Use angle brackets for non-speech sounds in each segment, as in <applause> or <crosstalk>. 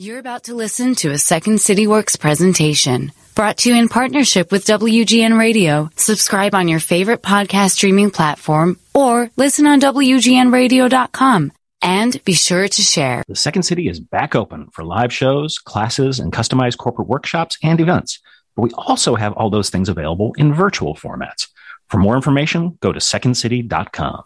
You're about to listen to a Second City Works presentation brought to you in partnership with WGN Radio. Subscribe on your favorite podcast streaming platform or listen on WGNradio.com. And be sure to share. The Second City is back open for live shows, classes, and customized corporate workshops and events. But we also have all those things available in virtual formats. For more information, go to secondcity.com.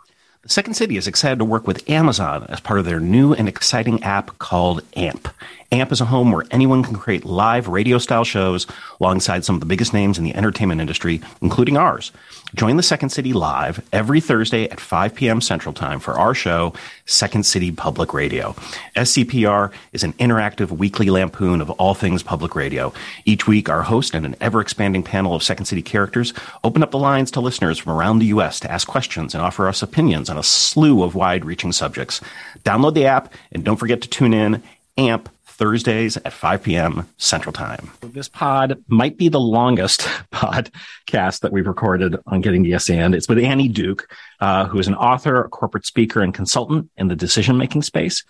Second City is excited to work with Amazon as part of their new and exciting app called AMP. AMP is a home where anyone can create live radio style shows alongside some of the biggest names in the entertainment industry, including ours. Join the Second City live every Thursday at 5 p.m. Central Time for our show, Second City Public Radio. SCPR is an interactive weekly lampoon of all things public radio. Each week, our host and an ever expanding panel of Second City characters open up the lines to listeners from around the U.S. to ask questions and offer us opinions on a slew of wide reaching subjects. Download the app and don't forget to tune in. AMP Thursdays at 5 p.m. Central Time. This pod might be the longest <laughs> podcast that we've recorded on Getting Yes And. It's with Annie Duke, uh, who is an author, a corporate speaker, and consultant in the decision making space,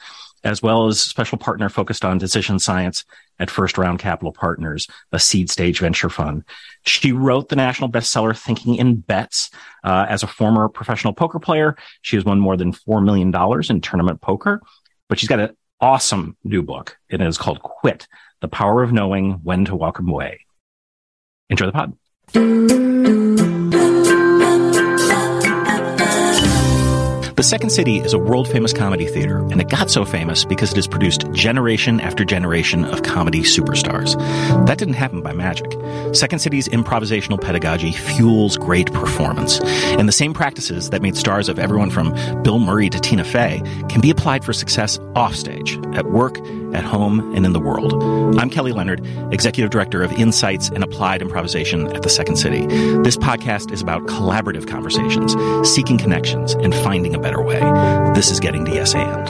as well as special partner focused on decision science at First Round Capital Partners, a seed stage venture fund. She wrote the national bestseller Thinking in Bets. Uh, as a former professional poker player, she has won more than $4 million in tournament poker, but she's got a awesome new book. It is called Quit The Power of Knowing When to Walk Away. Enjoy the pod. Second City is a world famous comedy theater, and it got so famous because it has produced generation after generation of comedy superstars. That didn't happen by magic. Second City's improvisational pedagogy fuels great performance, and the same practices that made stars of everyone from Bill Murray to Tina Fey can be applied for success offstage, at work, at home, and in the world. I'm Kelly Leonard, Executive Director of Insights and Applied Improvisation at the Second City. This podcast is about collaborative conversations, seeking connections, and finding a better way. This is Getting to Yes And.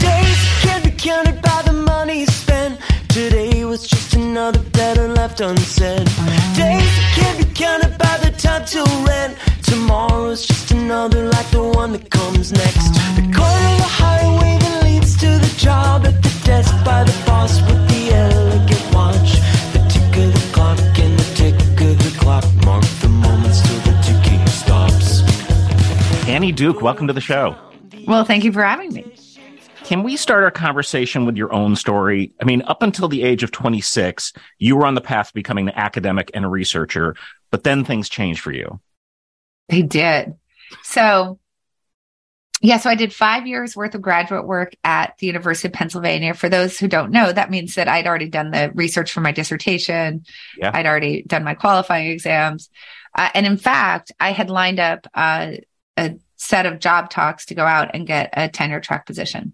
Days can't be counted by the money spent. Today was just another letter left unsaid. Days can't be counted by the time till rent. Tomorrow's just another like the one that comes next. The corner of the highway that leads to the job Duke, welcome to the show. Well, thank you for having me. Can we start our conversation with your own story? I mean, up until the age of 26, you were on the path to becoming an academic and a researcher, but then things changed for you. They did. So, yeah, so I did five years worth of graduate work at the University of Pennsylvania. For those who don't know, that means that I'd already done the research for my dissertation. Yeah. I'd already done my qualifying exams. Uh, and in fact, I had lined up uh, a set of job talks to go out and get a tenure track position.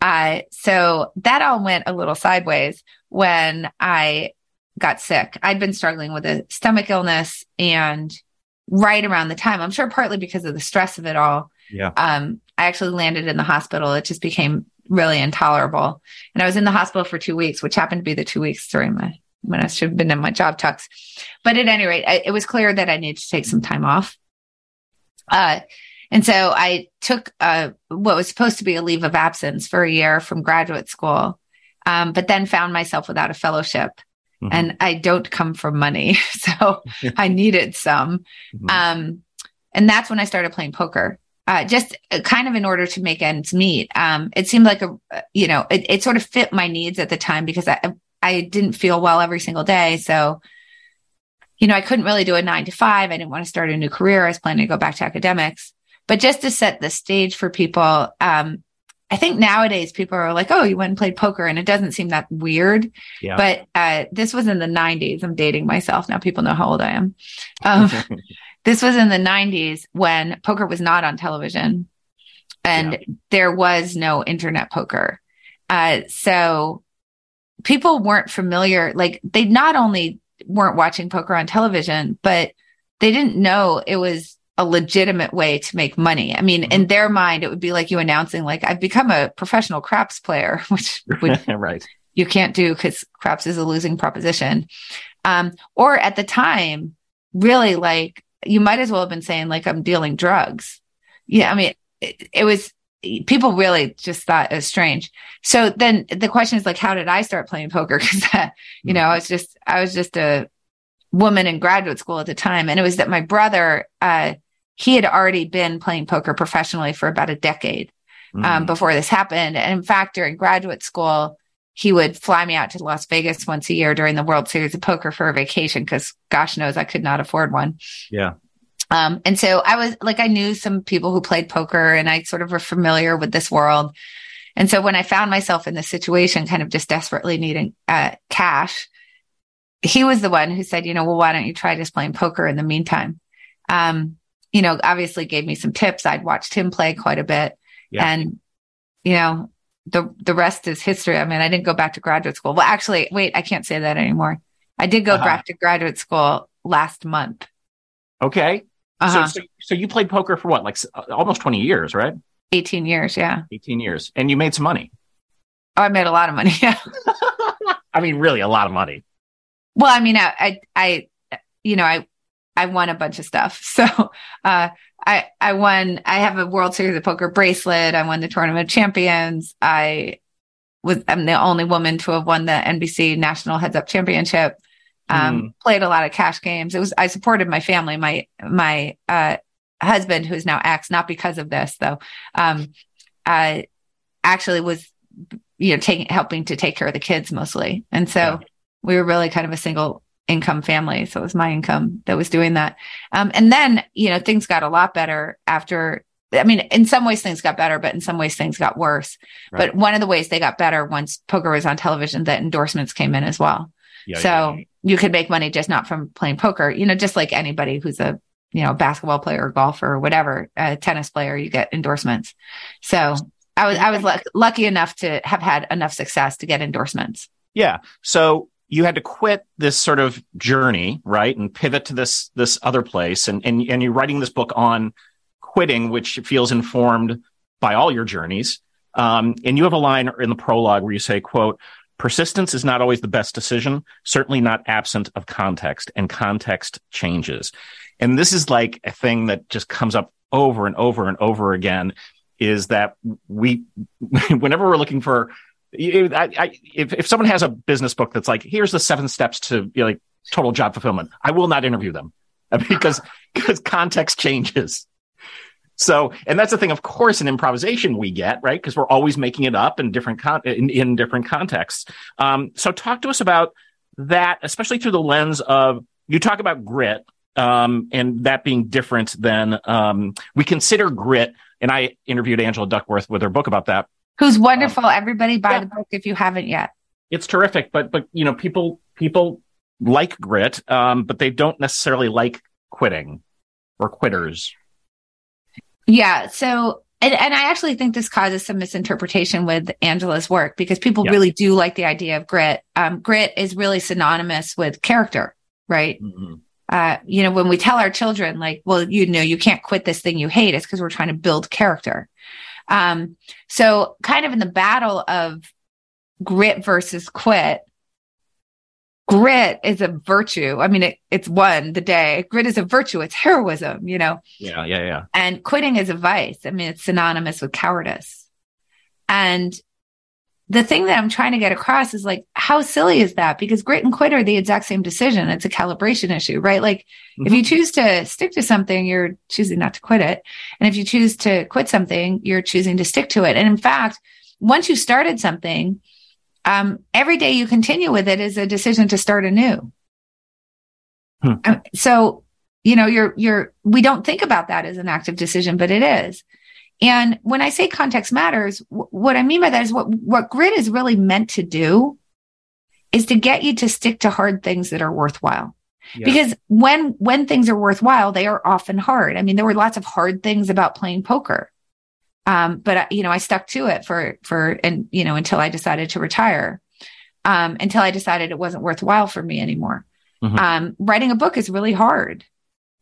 Uh, so that all went a little sideways when I got sick. I'd been struggling with a stomach illness and right around the time, I'm sure partly because of the stress of it all, Yeah. um, I actually landed in the hospital. It just became really intolerable. And I was in the hospital for two weeks, which happened to be the two weeks during my when I should have been in my job talks. But at any rate, I, it was clear that I needed to take some time off. Uh, and so I took uh, what was supposed to be a leave of absence for a year from graduate school, um, but then found myself without a fellowship. Mhm. And I don't come from money. <laughs> So <laughs> I needed some. Mhm. Um, and that's when I started playing poker. Uh, just uh, kind of in order to make ends meet. Um, it seemed like a, uh, you know, it, it sort of fit my needs at the time because I, I didn't feel well every single day. So, you know, I couldn't really do a nine to five. I didn't want to start a new career. I was planning to go back to academics, but just to set the stage for people, um, I think nowadays people are like, "Oh, you went and played poker," and it doesn't seem that weird. Yeah. But uh, this was in the '90s. I'm dating myself now. People know how old I am. Um, <laughs> this was in the 90s when poker was not on television and Yeah. there was no internet poker. Uh, so people weren't familiar. Like they not only weren't watching poker on television, but they didn't know it was a legitimate way to make money. I mean, in their mind, it would be like you announcing, like, I've become a professional craps player, <laughs> which would <laughs> right. you can't do because craps is a losing proposition. Um, or at the time, really like you might as well have been saying like I'm dealing drugs. Yeah, I mean, it, it was people really just thought it was strange. So then the question is like, how did I start playing poker? <laughs> Because you know, I was just I was just a woman in graduate school at the time, and it was that my brother uh, he had already been playing poker professionally for about a decade um, mm. before this happened. And in fact, during graduate school, he would fly me out to Las Vegas once a year during the World Series of Poker for a vacation because gosh knows I could not afford one. Yeah. Um, and so I was like, I knew some people who played poker and I sort of were familiar with this world. And so when I found myself in this situation, kind of just desperately needing uh, cash, he was the one who said, you know, well, why don't you try just playing poker in the meantime? Um, you know, obviously gave me some tips. I'd watched him play quite a bit. Yeah. And, you know, the the rest is history. I mean, I didn't go back to graduate school. Well, actually, wait, I can't say that anymore. I did go uh-huh. back to graduate school last month. Okay. Uh-huh. So, so, so you played poker for what, like uh, almost twenty years, right? Eighteen years, yeah. Eighteen years, and you made some money. Oh, I made a lot of money. <laughs> Yeah. <laughs> I mean, really, a lot of money. Well, I mean, I, I, I you know, I, I won a bunch of stuff. <laughs> So, uh, I I won. I have a World Series of Poker bracelet. I won the Tournament of Champions. I was. I'm the only woman to have won the NBC National Heads Up Championship. Um, mm. Played a lot of cash games. It was. I supported my family. My my uh, husband, who's now ex, not because of this though. Um, uh, actually was you know taking helping to take care of the kids mostly, and so yeah. we were really kind of a single income family. So it was my income that was doing that. Um, and then, you know, things got a lot better after. I mean, in some ways things got better, but in some ways things got worse. Right. But one of the ways they got better once poker was on television, that endorsements came in as well. Yeah, so yeah, yeah. You could make money just not from playing poker, you know, just like anybody who's a, you know, basketball player or golfer or whatever, a tennis player, you get endorsements. So I was, I was l- lucky enough to have had enough success to get endorsements. Yeah. So you had to quit this sort of journey, right, and pivot to this this other place, and and and you're writing this book on quitting, which feels informed by all your journeys. Um, and you have a line in the prologue where you say, "quote Persistence is not always the best decision, certainly not absent of context, and context changes." And this is like a thing that just comes up over and over and over again. Is that we, <laughs> whenever we're looking for I, I, if, if someone has a business book that's like, here's the seven steps to you know, like total job fulfillment, I will not interview them <laughs> because, because context changes. So, and that's the thing, of course, in improvisation we get, right? Because we're always making it up in different con- in, in different contexts. Um, so talk to us about that, especially through the lens of, you talk about grit, um, and that being different than, um, we consider grit. And I interviewed Angela Duckworth with her book about that who's um, wonderful. Um, Everybody buy yeah. the book if you haven't yet. It's terrific, but but you know people people like grit, um, but they don't necessarily like quitting or quitters. Yeah. So and, and I actually think this causes some misinterpretation with Angela's work because people yeah. really do like the idea of grit. Um, grit is really synonymous with character, right? Mm-hmm. Uh, you know, when we tell our children, like, well, you know, you can't quit this thing you hate, it's because we're trying to build character. Um, so kind of in the battle of grit versus quit, grit is a virtue. I mean, it, it's one the day. Grit is a virtue. It's heroism, you know? Yeah, yeah, yeah. And quitting is a vice. I mean, it's synonymous with cowardice. And the thing that I'm trying to get across is like, how silly is that? Because grit and quit are the exact same decision. It's a calibration issue, right? Like mm-hmm. if you mm-hmm. choose to stick to something, you're choosing not to quit it. And if you choose to quit something, you're choosing to stick to it. And in fact, once you started something, um, every day you continue with it is a decision to start anew. Hmm. Um, so, you know, you're, you're, we don't think about that as an active decision, but it is. And when I say context matters, w- what I mean by that is what, what grit is really meant to do is to get you to stick to hard things that are worthwhile. Yeah. Because when, when things are worthwhile, they are often hard. I mean, there were lots of hard things about playing poker. Um, but I, you know, I stuck to it for, for, and, you know, until I decided to retire, um, until I decided it wasn't worthwhile for me anymore. Mm-hmm. Um, writing a book is really hard.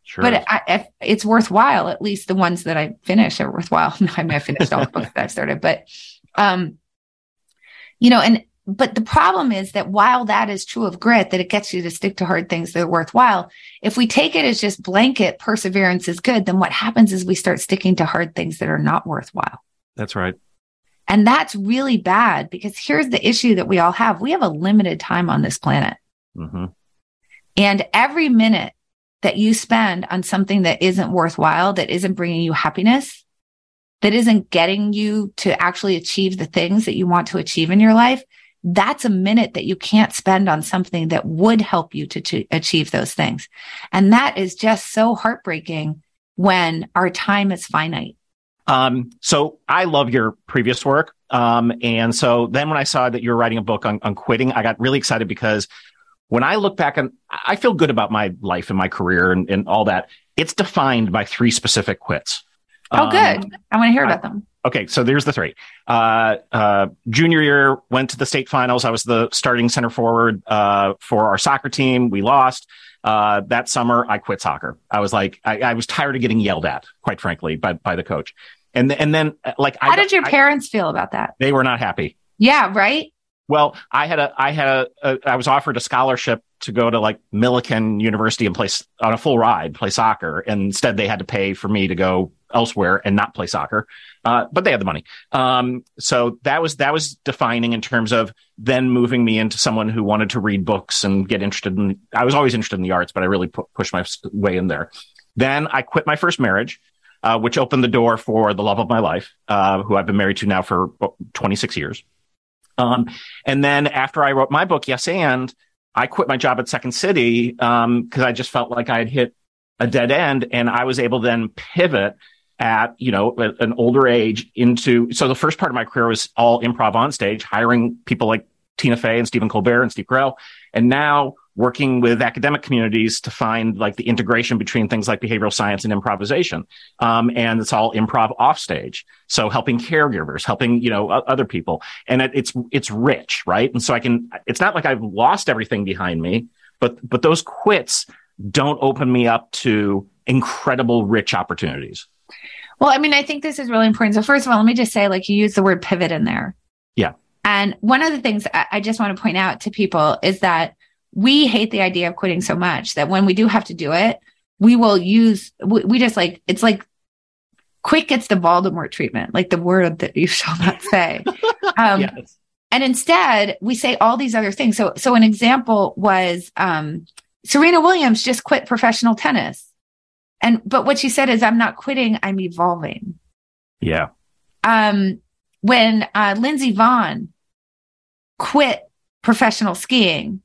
Sure. But I, it's worthwhile. At least the ones that I finish are worthwhile. <laughs> I mean, I finished all the books that I started, but, um, you know, and but the problem is that while that is true of grit, that it gets you to stick to hard things that are worthwhile. If we take it as just blanket perseverance is good, then what happens is we start sticking to hard things that are not worthwhile. That's right. And that's really bad because here's the issue that we all have. We have a limited time on this planet. hmm And every minute that you spend on something that isn't worthwhile, that isn't bringing you happiness, that isn't getting you to actually achieve the things that you want to achieve in your life, that's a minute that you can't spend on something that would help you to, to achieve those things. And that is just so heartbreaking when our time is finite. Um, so I love your previous work. Um, and so then when I saw that you were writing a book on, on quitting, I got really excited because when I look back and I feel good about my life and my career and, and all that, it's defined by three specific quits. Oh, Um, good. I want to hear about them. Okay, so there's the three. Uh, uh, junior year, went to the state finals. I was the starting center forward uh, for our soccer team. We lost. Uh, that summer, I quit soccer. I was like, I, I was tired of getting yelled at, quite frankly, by by the coach. And th- and then uh, like, How I, did your I- parents feel about that? they were not happy. Yeah, right? Well, I had a, I had a, a, I was offered a scholarship to go to like Millikin University and play on a full ride, play soccer. And instead they had to pay for me to go elsewhere and not play soccer. Uh, but they had the money. Um, so that was, that was defining in terms of then moving me into someone who wanted to read books and get interested in, I was always interested in the arts, but I really pu- pushed my way in there. Then I quit my first marriage. Uh, which opened the door for the love of my life, uh, who I've been married to now for uh, 26 years. Um, and then after I wrote my book, Yes and, I quit my job at Second City because I just felt like I had hit a dead end, and I was able to then pivot at you know an older age into. So the first part of my career was all improv on stage, hiring people like Tina Fey and Stephen Colbert and Steve Carell, and now working with academic communities to find like the integration between things like behavioral science and improvisation. Um, and it's all improv off stage. So helping caregivers, helping, you know, other people. And it, it's, it's rich, right? And so I can, it's not like I've lost everything behind me, but, but those quits don't open me up to incredible rich opportunities. Well, I mean, I think this is really important. So, first of all, let me just say, like, you use the word pivot in there. Yeah. And one of the things I, just want to point out to people is that we hate the idea of quitting so much that when we do have to do it, we will use, we, we just like, it's like quick gets the Voldemort treatment, like the word that you <laughs> shall not say. <laughs> Um, yes. and instead we say all these other things. So, so an example was, um, Serena Williams just quit professional tennis. And, but what she said is, I'm not quitting, I'm evolving. Yeah. Um, when, uh, Lindsey Vonn quit professional skiing,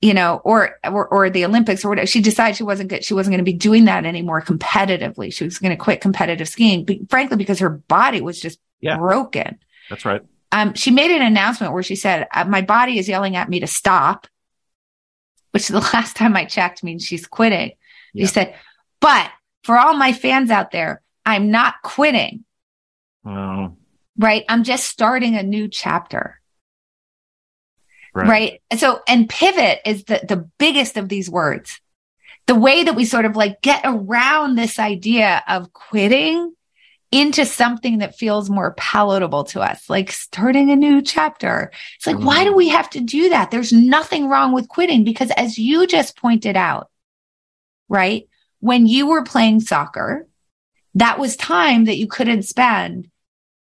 you know, or, or, or the Olympics or whatever, she decided she wasn't good. She wasn't going to be doing that anymore competitively. She was going to quit competitive skiing, frankly, because her body was just Yeah. broken That's right. um, she made an announcement where she said, uh, "My body is yelling at me to stop," which the <laughs> last time I checked means she's quitting. Yeah. She said, "But for all my fans out there, I'm not quitting. Oh, Right? I'm just starting a new chapter." right. Right. So, and pivot is the, the biggest of these words. The way that we sort of like get around this idea of quitting into something that feels more palatable to us, like starting a new chapter. It's like, why mm. do we have to do that? There's nothing wrong with quitting because as you just pointed out, right? When you were playing soccer, that was time that you couldn't spend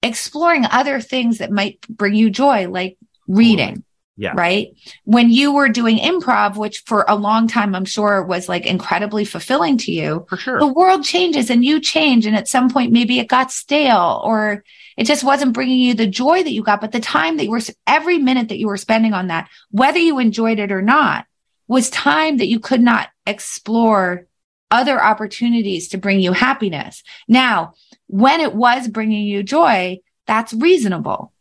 exploring other things that might bring you joy, like reading. Yeah. Right. When you were doing improv, which for a long time, I'm sure was like incredibly fulfilling to you, For sure. the world changes and you change. And at some point, maybe it got stale or it just wasn't bringing you the joy that you got. But the time that you were, every minute that you were spending on that, whether you enjoyed it or not, was time that you could not explore other opportunities to bring you happiness. Now, when it was bringing you joy, that's reasonable.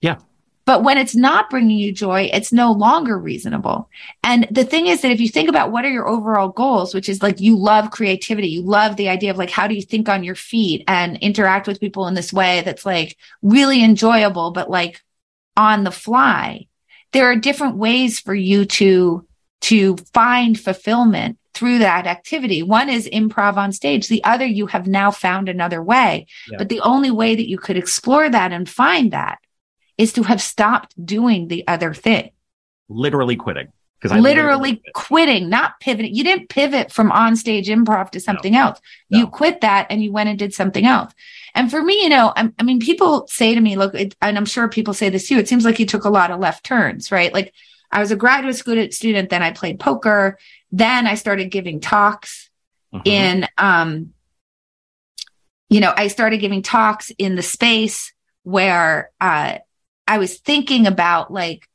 Yeah. But when it's not bringing you joy, it's no longer reasonable. And the thing is that if you think about what are your overall goals, which is like you love creativity, you love the idea of like, how do you think on your feet and interact with people in this way that's like really enjoyable, but like on the fly. There are different ways for you to, to find fulfillment through that activity. One is improv on stage. The other, you have now found another way. Yeah. But the only way that you could explore that and find that is to have stopped doing the other thing. Literally quitting. Because I literally quitting, not pivoting. You didn't pivot from on-stage improv to something no. else. No. You quit that and you went and did something else. And for me, you know, I, I mean, people say to me, look, it, and I'm sure people say this too. It seems like you took a lot of left turns, right? Like I was a graduate student, then I played poker, then I started giving talks mm-hmm. in, um, you know, I started giving talks in the space where uh, I was thinking about like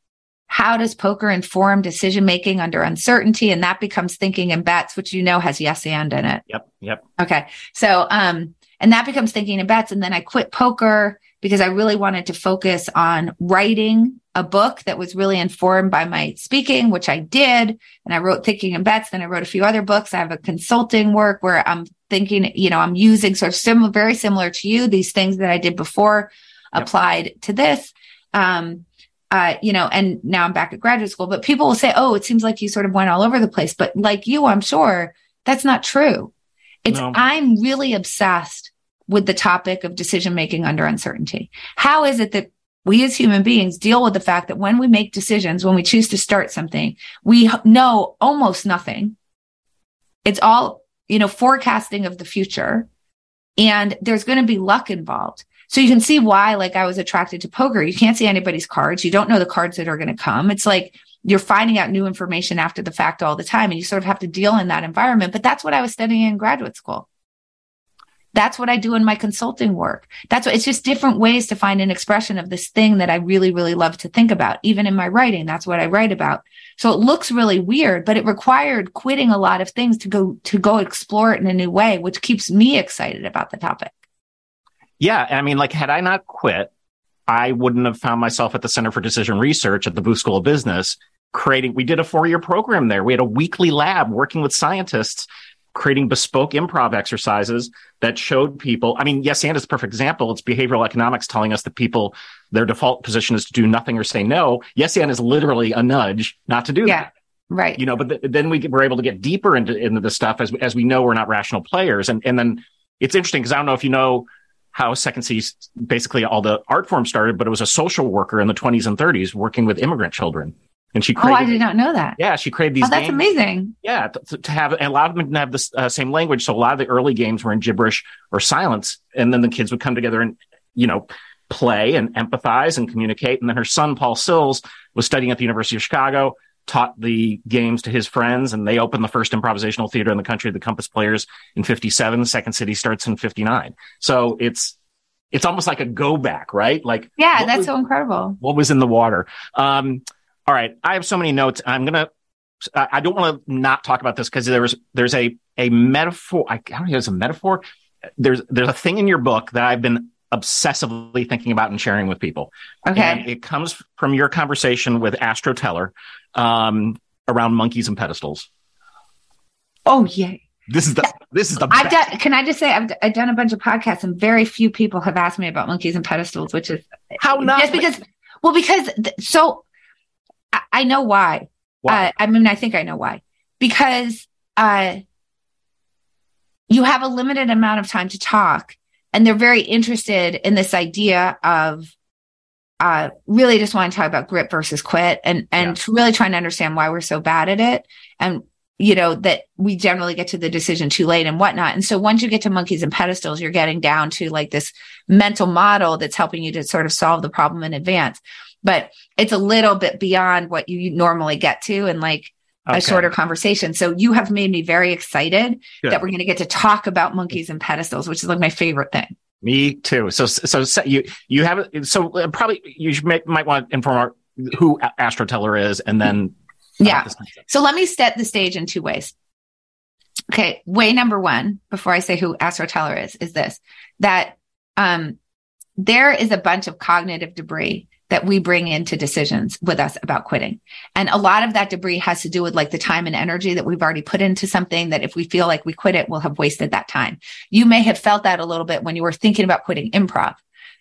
how does poker inform decision making under uncertainty? And that becomes thinking in bets which you know has yes and in it. Yep yep. Okay. So um and that becomes thinking in bets. And then i quit poker because i really wanted to focus on writing a book that was really informed by my speaking which i did and i wrote thinking and bets then i wrote a few other books i have a consulting work where i'm thinking you know i'm using sort of similar very similar to you these things that i did before yep. applied to this um uh, you know, and now I'm back at graduate school, but people will say, Oh, it seems like you sort of went all over the place. But like you, I'm sure that's not true. It's, no. I'm really obsessed with the topic of decision making under uncertainty. How is it that we as human beings deal with the fact that when we make decisions, when we choose to start something, we know almost nothing. It's all, you know, forecasting of the future and there's going to be luck involved. So you can see why, like, I was attracted to poker. You can't see anybody's cards. You don't know the cards that are going to come. It's like you're finding out new information after the fact all the time, and you sort of have to deal in that environment. But that's what I was studying in graduate school. That's what I do in my consulting work. That's what it's just different ways to find an expression of this thing that I really, really love to think about. Even in my writing, that's what I write about. So it looks really weird, but it required quitting a lot of things to go, to go explore it in a new way, which keeps me excited about the topic. Yeah. I mean, like, had I not quit, I wouldn't have found myself at the Center for Decision Research at the Booth School of Business creating. We did a four year program there. We had a weekly lab working with scientists creating bespoke improv exercises that showed people. I mean, yes, and is a perfect example. It's behavioral economics telling us that people, their default position is to do nothing or say no. Yes, and is literally a nudge not to do yeah. that. Right. You know, but th- then we were able to get deeper into, into the stuff as, as we know we're not rational players. And, and then it's interesting because I don't know if you know how Second City basically all the art form started, but it was a social worker in the 20s and 30s working with immigrant children. And she created, oh, I did not know that. Yeah, she created these. Oh, that's amazing. Yeah, to, to have a lot of them didn't have the uh, same language. So a lot of the early games were in gibberish or silence, and then the kids would come together and you know play and empathize and communicate. And then her son Paul Sills was studying at the University of Chicago, taught the games to his friends, and they opened the first improvisational theater in the country, the Compass Players, in '57. Second City starts in '59. So it's it's almost like a go back, right? Like yeah, that's was, so incredible. What was in the water? Um, all right, I have so many notes. I'm gonna. I don't want to not talk about this because there's there's a a metaphor. I, I don't know. If it's a metaphor. There's there's a thing in your book that I've been obsessively thinking about and sharing with people. Okay. And it comes from your conversation with Astro Teller um, around monkeys and pedestals. Oh, yay. This is the this is the I've done, can I just say I've, I've done a bunch of podcasts and very few people have asked me about monkeys and pedestals, which is how not just because well because th- so I, I, know why. why? Uh, I mean I think I know why because uh you have a limited amount of time to talk and they're very interested in this idea of uh, really just want to talk about grit versus quit and and yeah. really trying to understand why we're so bad at it and you know that we generally get to the decision too late and whatnot and so once you get to monkeys and pedestals you're getting down to like this mental model that's helping you to sort of solve the problem in advance but it's a little bit beyond what you normally get to and like okay. a shorter conversation. So you have made me very excited Good. that we're going to get to talk about monkeys and pedestals, which is like my favorite thing. Me too. So, so, so you, you have, so uh, probably you make, might want to inform our, who Astro Teller is and then. Yeah. So let me set the stage in two ways. Okay. Way number one, before I say who Astro Teller is, is this, that, um, there is a bunch of cognitive debris that we bring into decisions with us about quitting. And a lot of that debris has to do with like the time and energy that we've already put into something that if we feel like we quit it, we'll have wasted that time. You may have felt that a little bit when you were thinking about quitting improv.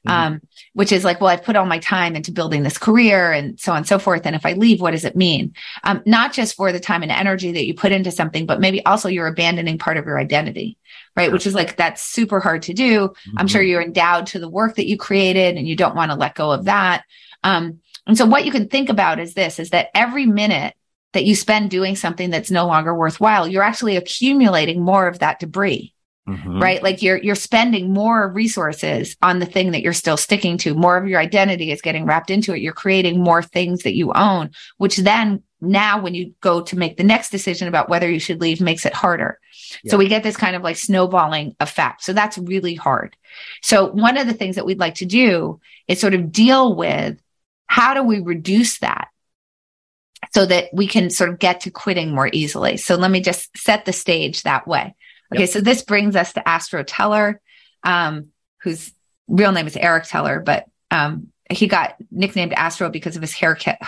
Mm-hmm. Um, which is like, well, I've put all my time into building this career and so on and so forth. And if I leave, what does it mean? Um, not just for the time and energy that you put into something, but maybe also you're abandoning part of your identity right? Sure. Which is like, that's super hard to do. Mm-hmm. I'm sure mm-hmm. you're endowed to the work that you created and you don't want to let go of that. Um, and so what you can think about is this, is that every minute that you spend doing something that's no longer worthwhile, you're actually accumulating more of that debris. Mm-hmm. Right. Like you're, you're spending more resources on the thing that you're still sticking to. More of your identity is getting wrapped into it. You're creating more things that you own, which then now when you go to make the next decision about whether you should leave makes it harder. Yeah. So we get this kind of like snowballing effect. So that's really hard. So one of the things that we'd like to do is sort of deal with how do we reduce that so that we can sort of get to quitting more easily. So let me just set the stage that way. Okay, yep. so this brings us to Astro Teller, um, whose real name is Eric Teller, but um, he got nicknamed Astro because of his haircut.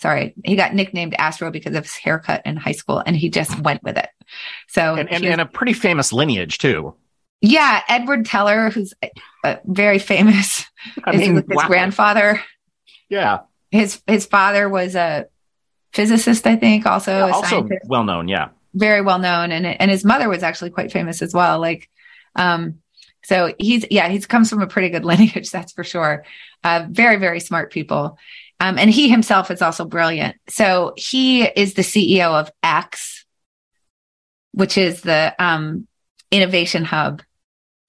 sorry, he got nicknamed Astro because of his haircut in high school, and he just went with it. So, and, and, and a pretty famous lineage too. Yeah, Edward Teller, who's uh, very famous. I mean, his wow. grandfather. Yeah, his his father was a physicist, I think, also yeah, also well known. Yeah, very well known, and and his mother was actually quite famous as well. Like, um, so he's yeah, he comes from a pretty good <laughs> lineage, that's for sure. Uh, very very smart people, um, and he himself is also brilliant. So he is the CEO of X, which is the um, innovation hub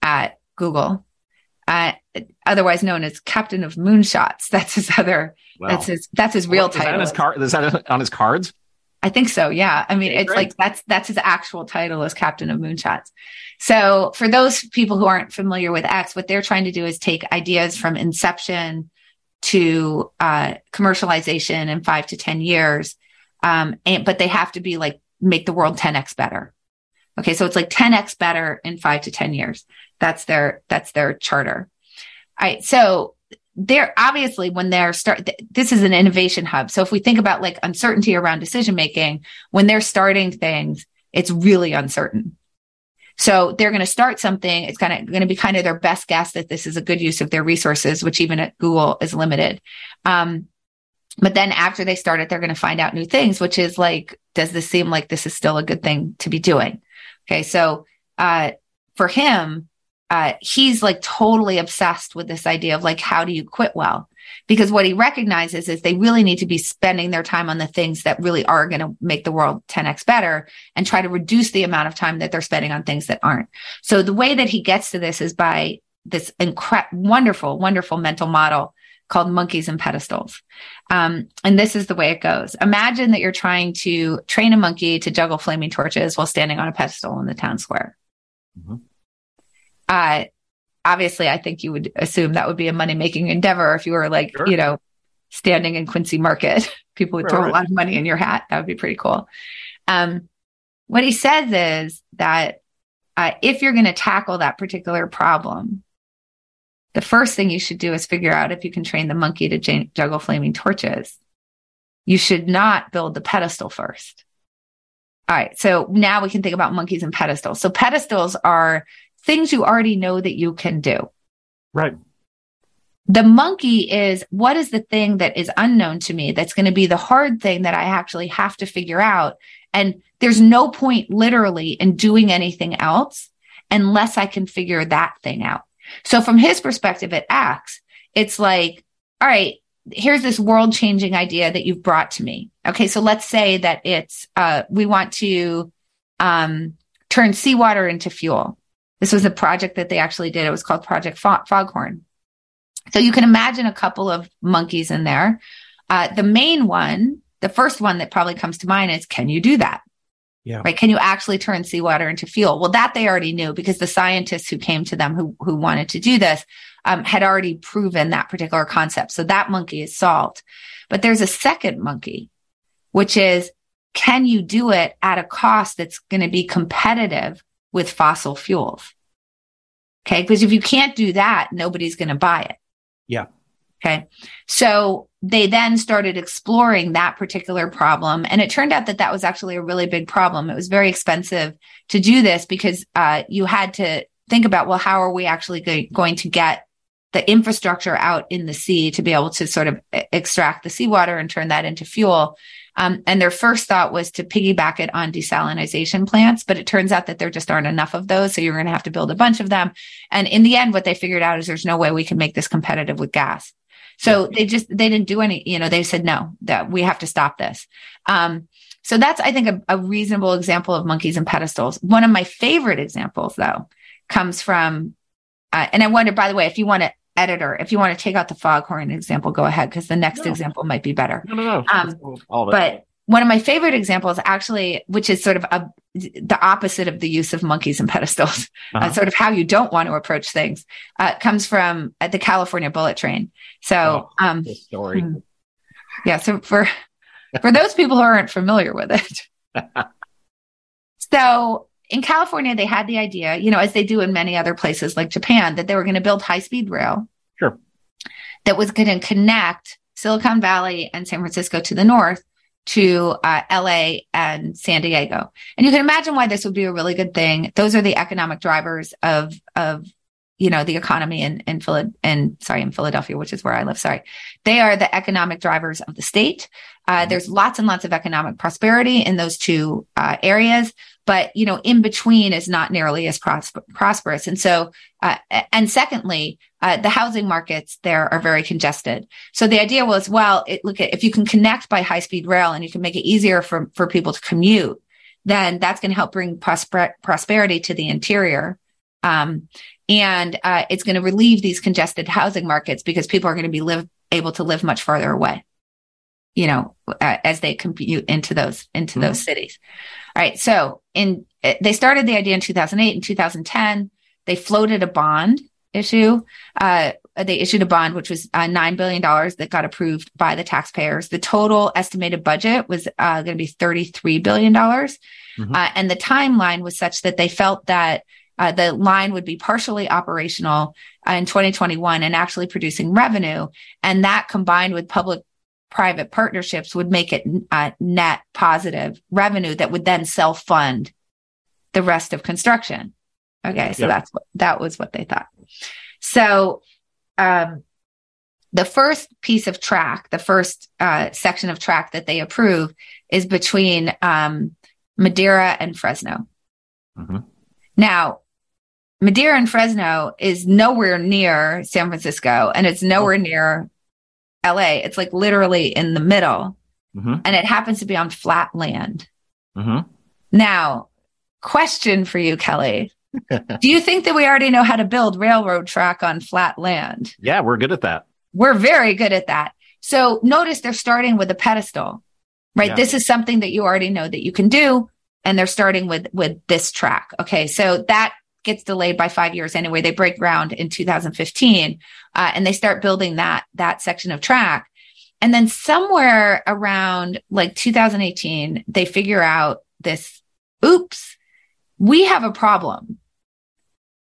at Google. Uh, otherwise known as Captain of Moonshots. <laughs> That's his other. Wow. That's his. That's his real title. Is that on his card? Is that on his cards? I think so. Yeah. I mean, okay, it's great. like that's that's his actual title as Captain of Moonshots. So for those people who aren't familiar with X, what they're trying to do is take ideas from inception to uh, commercialization in five to ten years, um, and but they have to be like make the world 10x better. Okay, so it's like 10x better in five to ten years. That's their that's their charter. All right. So they're obviously when they're start this is an innovation hub. So if we think about like uncertainty around decision making when they're starting things it's really uncertain. So they're going to start something it's kind of going to be kind of their best guess that this is a good use of their resources which even at google is limited. Um, but then after they start it they're going to find out new things which is like does this seem like this is still a good thing to be doing? Okay so uh, for him uh, he's like totally obsessed with this idea of like, how do you quit well? Because what he recognizes is they really need to be spending their time on the things that really are going to make the world 10x better and try to reduce the amount of time that they're spending on things that aren't. So the way that he gets to this is by this incredible, wonderful, wonderful mental model called monkeys and pedestals. Um, and this is the way it goes. Imagine that you're trying to train a monkey to juggle flaming torches while standing on a pedestal in the town square. Mm-hmm uh, obviously, I think you would assume that would be a money making endeavor if you were like, sure. you know, standing in Quincy Market. <laughs> People would right, throw a lot of money in your hat. That would be pretty cool. Um, what he says is that uh, if you're going to tackle that particular problem, the first thing you should do is figure out if you can train the monkey to j- juggle flaming torches. You should not build the pedestal first. All right. So now we can think about monkeys and pedestals. So pedestals are things you already know that you can do. Right. The monkey is what is the thing that is unknown to me that's going to be the hard thing that I actually have to figure out. And there's no point literally in doing anything else unless I can figure that thing out. So from his perspective at X, it's like, all right, here's this world changing idea that you've brought to me. Okay. So let's say that it's, uh, we want to, um, turn seawater into fuel. This was a project that they actually did. It was called Project Foghorn. So you can imagine a couple of monkeys in there. Uh, the main one, the first one that probably comes to mind is, can you do that? Yeah. Right. Can you actually turn seawater into fuel? Well, that they already knew because the scientists who came to them who, who wanted to do this um, had already proven that particular concept. So that monkey is solved. But there's a second monkey, which is, can you do it at a cost that's going to be competitive with fossil fuels. Okay. Because if you can't do that, nobody's going to buy it. Yeah. Okay. So they then started exploring that particular problem. And it turned out that that was actually a really big problem. It was very expensive to do this because uh, you had to think about, well, how are we actually go- going to get the infrastructure out in the sea to be able to sort of extract the seawater and turn that into fuel? Um, and their first thought was to piggyback it on desalination plants, but it turns out that there just aren't enough of those. So you're going to have to build a bunch of them. And in the end, what they figured out is there's no way we can make this competitive with gas. So they just they didn't do any. You know, they said no, that we have to stop this. Um, so that's I think a, a reasonable example of monkeys and pedestals. One of my favorite examples, though, comes from, uh, and I wonder, by the way, if you want to editor, if you want to take out the foghorn example, go ahead because the next No. example might be better. No, no, no. Um, All of it. But one of my favorite examples, actually, which is sort of a, the opposite of the use of monkeys and pedestals, uh, Uh-huh. sort of how you don't want to approach things, uh, comes from uh, the California bullet train. So, Oh. um, story. Hmm. yeah. So for for those people who aren't familiar with it, <laughs> so in California, they had the idea, you know, as they do in many other places like Japan, that they were going to build high speed rail. Sure. That was going to connect Silicon Valley and San Francisco to the north to uh, LA and San Diego. And you can imagine why this would be a really good thing. Those are the economic drivers of, of, you know, the economy in, in Philad, and sorry, in Philadelphia, which is where I live. Sorry. They are the economic drivers of the state. Uh, there's lots and lots of economic prosperity in those two uh, areas but you know in between is not nearly as pros- prosperous. And so uh, and secondly uh, the housing markets there are very congested. So the idea was well it, look at if you can connect by high speed rail and you can make it easier for for people to commute then that's going to help bring prosper- prosperity to the interior. Um, and uh, it's going to relieve these congested housing markets because people are going to be live able to live much farther away you know uh, as they commute into those into those cities all right. So in uh, they started the idea in 2008 and 2010. They floated a bond issue. Uh, they issued a bond which was uh, nine billion dollars that got approved by the taxpayers. The total estimated budget was uh, going to be 33 billion dollars, Mhm. uh, and the timeline was such that they felt that. Uh, the line would be partially operational uh, in 2021 and actually producing revenue. And that combined with public private partnerships would make it uh, net positive revenue that would then self fund the rest of construction. Okay, so Yep. that's what that was what they thought. So, um, the first piece of track, the first uh, section of track that they approve is between um, Madera and Fresno. Mhm. Now, Madera and Fresno is nowhere near San Francisco and it's nowhere near LA. It's like literally in the middle Mhm. and it happens to be on flat land. Mhm. Now, question for you, Kelly. <laughs> Do you think that we already know how to build railroad track on flat land? Yeah, we're good at that. We're very good at that. So notice they're starting with a pedestal, right? Yeah. This is something that you already know that you can do. And they're starting with, with this track. Okay. So that gets delayed by five years anyway. They break ground in 2015, uh, and they start building that, that section of track. And then somewhere around like 2018, they figure out this, oops, we have a problem.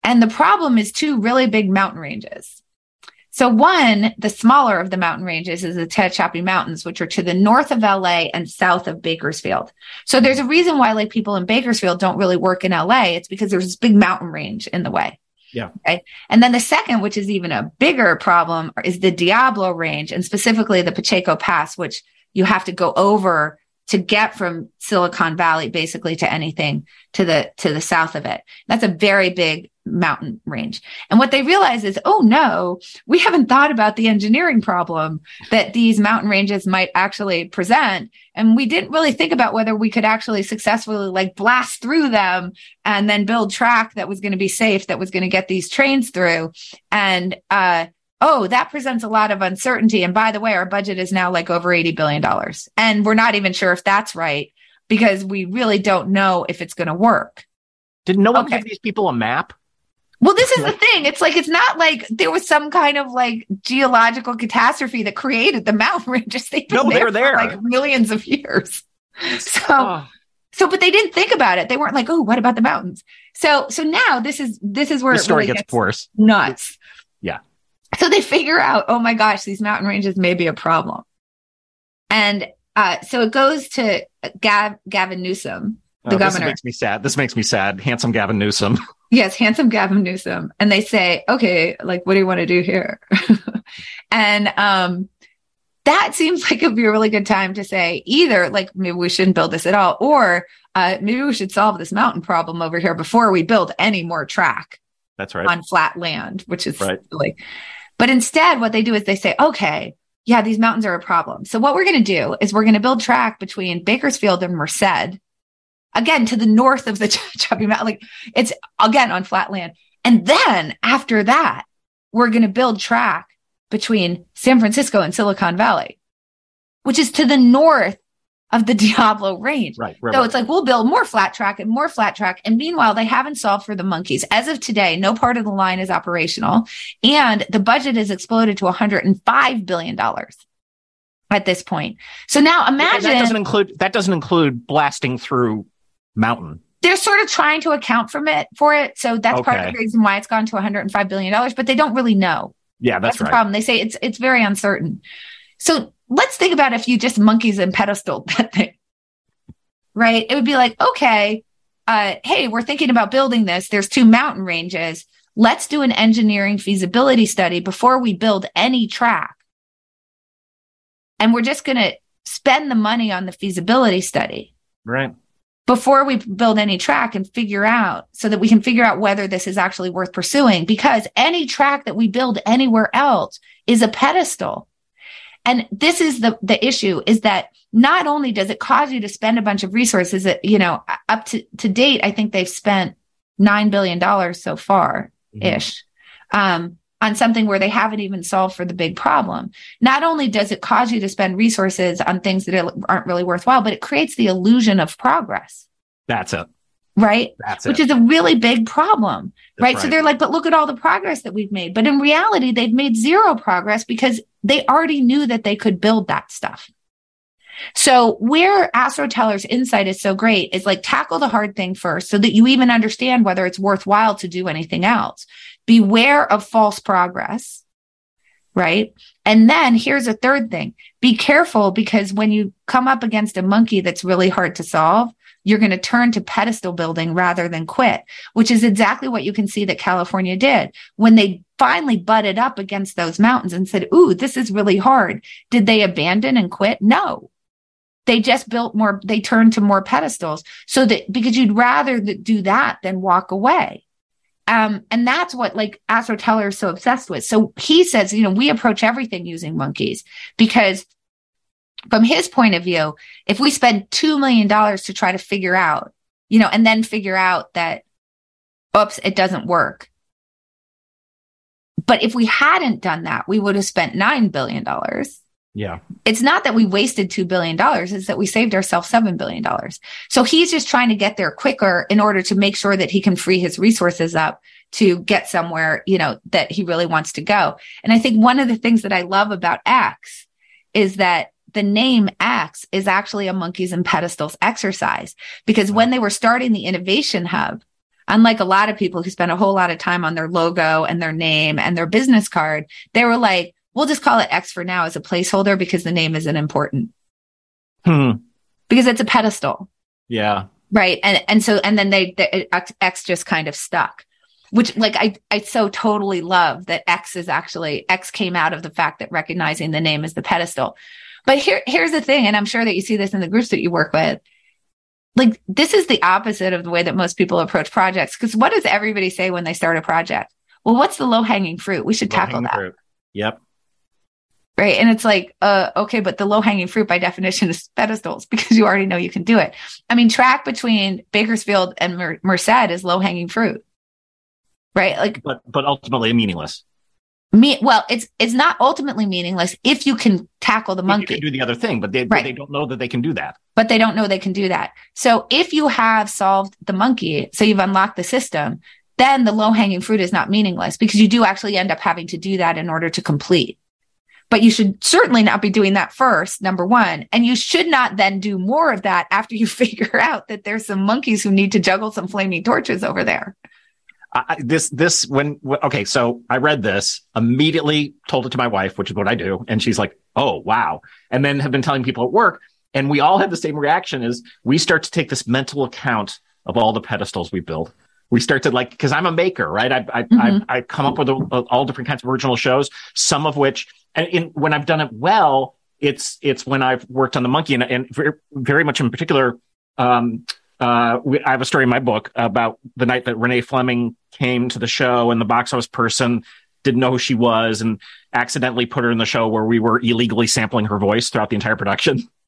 And the problem is two really big mountain ranges. So one, the smaller of the mountain ranges is the Tehachapi Mountains, which are to the north of LA and south of Bakersfield. So there's a reason why like people in Bakersfield don't really work in LA. It's because there's this big mountain range in the way. Yeah. Okay. And then the second, which is even a bigger problem, is the Diablo range and specifically the Pacheco Pass, which you have to go over to get from Silicon Valley basically to anything to the to the south of it. That's a very big mountain range. And what they realize is, oh no, we haven't thought about the engineering problem that these mountain ranges might actually present. And we didn't really think about whether we could actually successfully like blast through them and then build track that was going to be safe, that was going to get these trains through. And, uh, oh, that presents a lot of uncertainty. And by the way, our budget is now like over $80 billion. And we're not even sure if that's right because we really don't know if it's going to work. Did no one Okay. give these people a map? Well, this is the thing. It's like it's not like there was some kind of like geological catastrophe that created the mountain <laughs> ranges. They've been No, there, there. for like millions of years. So, Oh, so, but they didn't think about it. They weren't like, oh, what about the mountains? So, so now this is this is where the it story really gets worse. nuts. Yeah. So they figure out, oh my gosh, these mountain ranges may be a problem, and uh, so it goes to Gav, Gavin Newsom, the Oh, governor. This makes me sad. This makes me sad. Handsome Gavin Newsom. <laughs> Yes, handsome Gavin Newsom. And they say, okay, like, what do you want to do here? <laughs> and um, that seems like it'd be a really good time to say either, like, maybe we shouldn't build this at all, or uh, maybe we should solve this mountain problem over here before we build any more track That's right. on flat land, which is Right. silly. But instead, what they do is they say, okay, yeah, these mountains are a problem. So what we're going to do is we're going to build track between Bakersfield and Merced, again, to the north of the <laughs> Tehachapi Mountain. Like it's again on flat land. And then after that, we're going to build track between San Francisco and Silicon Valley, which is to the north of the <laughs> Diablo range. Right. right so it's like we'll build more flat track and more flat track. And meanwhile, they haven't solved for the monkeys. As of today, no part of the line is operational. And the budget has exploded to $105 billion at this point. So now imagine that doesn't include that doesn't include blasting through mountain. they're sort of trying to account from it for it. So that's part of the reason why it's gone to $105 billion, but they don't really know. Yeah, that's, That's, the problem. They say it's it's very uncertain. So let's think about if you just monkeys and pedestal <laughs> that thing, right? It would be like, okay, uh, hey, we're thinking about building this. There's two mountain ranges. Let's do an engineering feasibility study before we build any track. And we're just going to spend the money on the feasibility study Right. Before we build any track and figure out so that we can figure out whether this is actually worth pursuing because any track that we build anywhere else is a pedestal. And this is the the issue is that not only does it cause you to spend a bunch of resources that you know up to to date i think they've spent 9 billion dollars so far ish um, on something where they haven't even solved for the big problem. Not only does it cause you to spend resources on things that aren't really worthwhile, but it creates the illusion of progress, That's it. right? That's Which it. is a really big problem, That's right? So they're like, but look at all the progress that we've made. But in reality, they've made zero progress because they already knew that they could build that stuff. So where Astro Teller's insight is so great is like tackle the hard thing first so that you even understand whether it's worthwhile to do anything else. Beware of false progress, right? And then here's a third thing. Be careful because when you come up against a monkey that's really hard to solve, you're going to turn to pedestal building rather than quit, which is exactly what you can see that California did when they finally butted up against those mountains and said, Ooh, this is really hard. Did they abandon and quit? No. They just built more, they turned to more pedestals so that because you'd rather do that than walk away. Um, and that's what like Astro Teller is so obsessed with. So he says, you know, we approach everything using monkeys because from his point of view, if we spend $2 million to try to figure out, you know, and then figure out that, oops, it doesn't work. But if we hadn't done that, we would have spent $9 billion. Yeah. It's not that we wasted $2 billion, it's that we saved ourselves $7 billion. So he's just trying to get there quicker in order to make sure that he can free his resources up to get somewhere, you know, that he really wants to go. And I think one of the things that I love about X is that the name X is actually a monkeys and pedestals exercise because when they were starting the innovation hub, unlike a lot of people who spend a whole lot of time on their logo and their name and their business card, they were like, we'll just call it X for now as a placeholder because the name isn't important Hmm. because it's a pedestal. Yeah. Right. And, and so, and then they, the, X, just kind of stuck, which like I, I so totally love that X is actually, X came out of the fact that recognizing the name as the pedestal. But here, here's the thing. And I'm sure that you see this in the groups that you work with. Like this is the opposite of the way that most people approach projects. Cause what does everybody say when they start a project? Well, what's the low hanging fruit? We should tackle that. fruit. Yep. Right. And it's like, uh, okay, but the low hanging fruit by definition is pedestals <laughs> because you already know you can do it. I mean, track between Bakersfield and Mer- Merced is low hanging fruit. Right. Like But but ultimately meaningless. me, well, it's, it's not ultimately meaningless if you can tackle the You monkey, can do the other thing, but they Right. they don't know that they can do that. but they don't know they can do that. So if you have solved the monkey, so you've unlocked the system, then the low hanging fruit is not meaningless because you do actually end up having to do that in order to complete. But you should certainly not be doing that first, number one. And you should not then do more of that after you <laughs> figure out that there's some monkeys who need to juggle some flaming torches over there. I, this this when okay, so I read this immediately, told it to my wife, which is what I do, and she's like, "Oh wow!" And then have been telling people at work, and we all have the same reaction: is we start to take this mental account of all the pedestals we build. We start to like because I'm a maker, right? I I, Mhm. I I come up with a, all different kinds of original shows, some of which, and in, when I've done it well, it's it's when I've worked on the monkey, and, and very, much in particular. Um, uh, we, I have a story in my book about the night that Renee Fleming came to the show and the box office person didn't know who she was and accidentally put her in the show where we were illegally sampling her voice throughout the entire production. <laughs>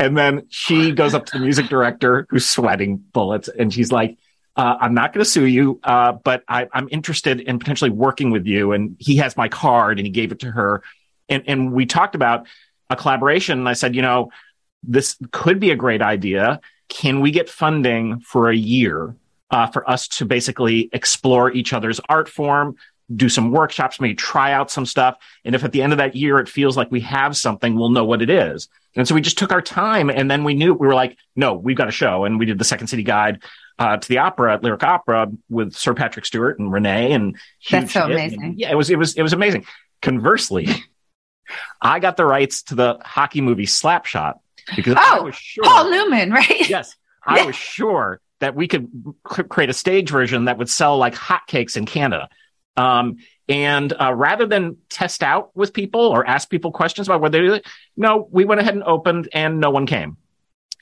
And then she goes up to the music director who's sweating bullets and she's like, uh, I'm not going to sue you, uh, but I, am interested in potentially working with you. And he has my card and he gave it to her. And, and we talked about a collaboration. And I said, you know, this could be a great idea. Can we get funding for a year uh, for us to basically explore each other's art form, do some workshops, maybe try out some stuff. And if at the end of that year it feels like we have something, we'll know what it is. And so we just took our time and then we knew we were like, no, we've got a show. And we did the Second City Guide uh, to the opera, lyric opera with Sir Patrick Stewart and Renee and that's so amazing. And yeah, it was, it was, it was amazing. Conversely, <laughs> I got the rights to the hockey movie Slapshot because oh, I was sure Paul Newman, right? Yes. <laughs> I was sure that we could create a stage version that would sell like hotcakes in Canada. Um, and uh, rather than test out with people or ask people questions about whether they do it, no, we went ahead and opened and no one came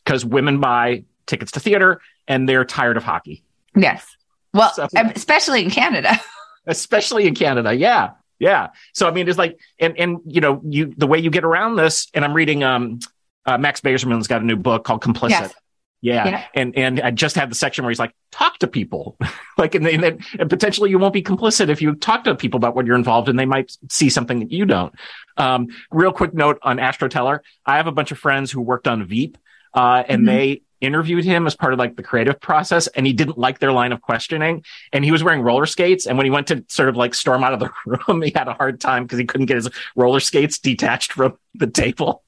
because women buy tickets to theater and they're tired of hockey. Yes. Well, so, especially in Canada. <laughs> especially in Canada. Yeah. Yeah. So, I mean, it's like, and, and, you know, you, the way you get around this, and I'm reading, um, uh, Max Bazerman's got a new book called Complicit. Yes. Yeah. yeah. And and I just had the section where he's like, talk to people. <laughs> like, and, and, and, potentially you won't be complicit if you talk to people about what you're involved in. They might see something that you don't. Um, real quick note on Astro Teller. I have a bunch of friends who worked on Veep, uh, and mm-hmm. they interviewed him as part of like the creative process and he didn't like their line of questioning and he was wearing roller skates and when he went to sort of like storm out of the <laughs> room he had a hard time because he couldn't get his roller skates detached from the table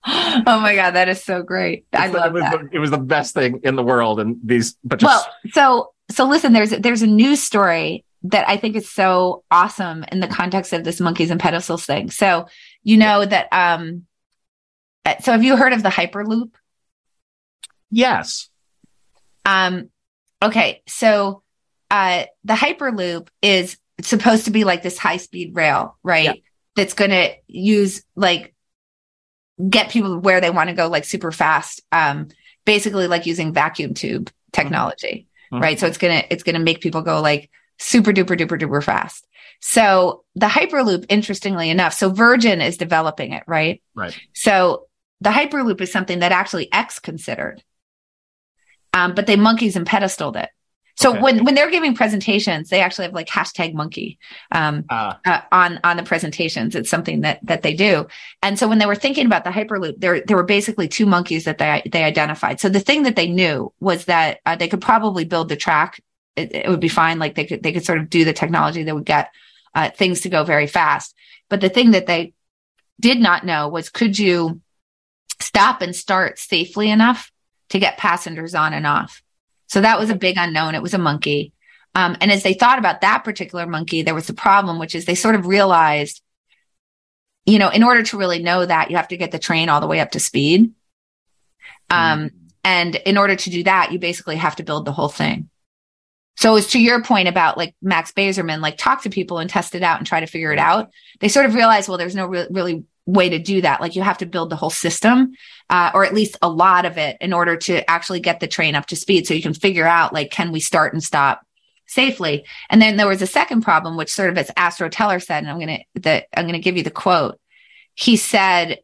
<gasps> oh my god, that is so great! I love it was, that. The, it was the best thing in the world, and these. But well, so so listen, there's there's a news story that I think is so awesome in the context of this monkeys and pedestals thing. So you know that. um uh, So have you heard of the Hyperloop? Yes. Um. Okay, so uh the Hyperloop is supposed to be like this high speed rail, right? Yeah. That's going to use like get people where they want to go like super fast. Um, basically like using vacuum tube technology, mm-hmm. right? So it's gonna it's gonna make people go like super duper duper duper fast. So the Hyperloop, interestingly enough, so Virgin is developing it, right? Right. So the Hyperloop is something that actually X considered, um, but they monkeys and pedestaled it. So okay. when when they're giving presentations, they actually have like hashtag monkey um, uh. Uh, on on the presentations. It's something that that they do. And so when they were thinking about the hyperloop, there there were basically two monkeys that they they identified. So the thing that they knew was that uh, they could probably build the track. It, it, would be fine. Like they could they could sort of do the technology that would get uh, things to go very fast. But the thing that they did not know was could you stop and start safely enough to get passengers on and off. So that was a big unknown. It was a monkey. Um, and as they thought about that particular monkey, there was a problem, which is they sort of realized, you know, in order to really know that, you have to get the train all the way up to speed. Um, mm-hmm. And in order to do that, you basically have to build the whole thing. So as to your point about like Max Bazerman, like talk to people and test it out and try to figure it out. They sort of realized, well, there's no re- really way to do that. Like you have to build the whole system, uh, or at least a lot of it in order to actually get the train up to speed. So you can figure out like, can we start and stop safely? And then there was a second problem, which sort of as Astro Teller said, and I'm going to, I'm going to give you the quote. He said,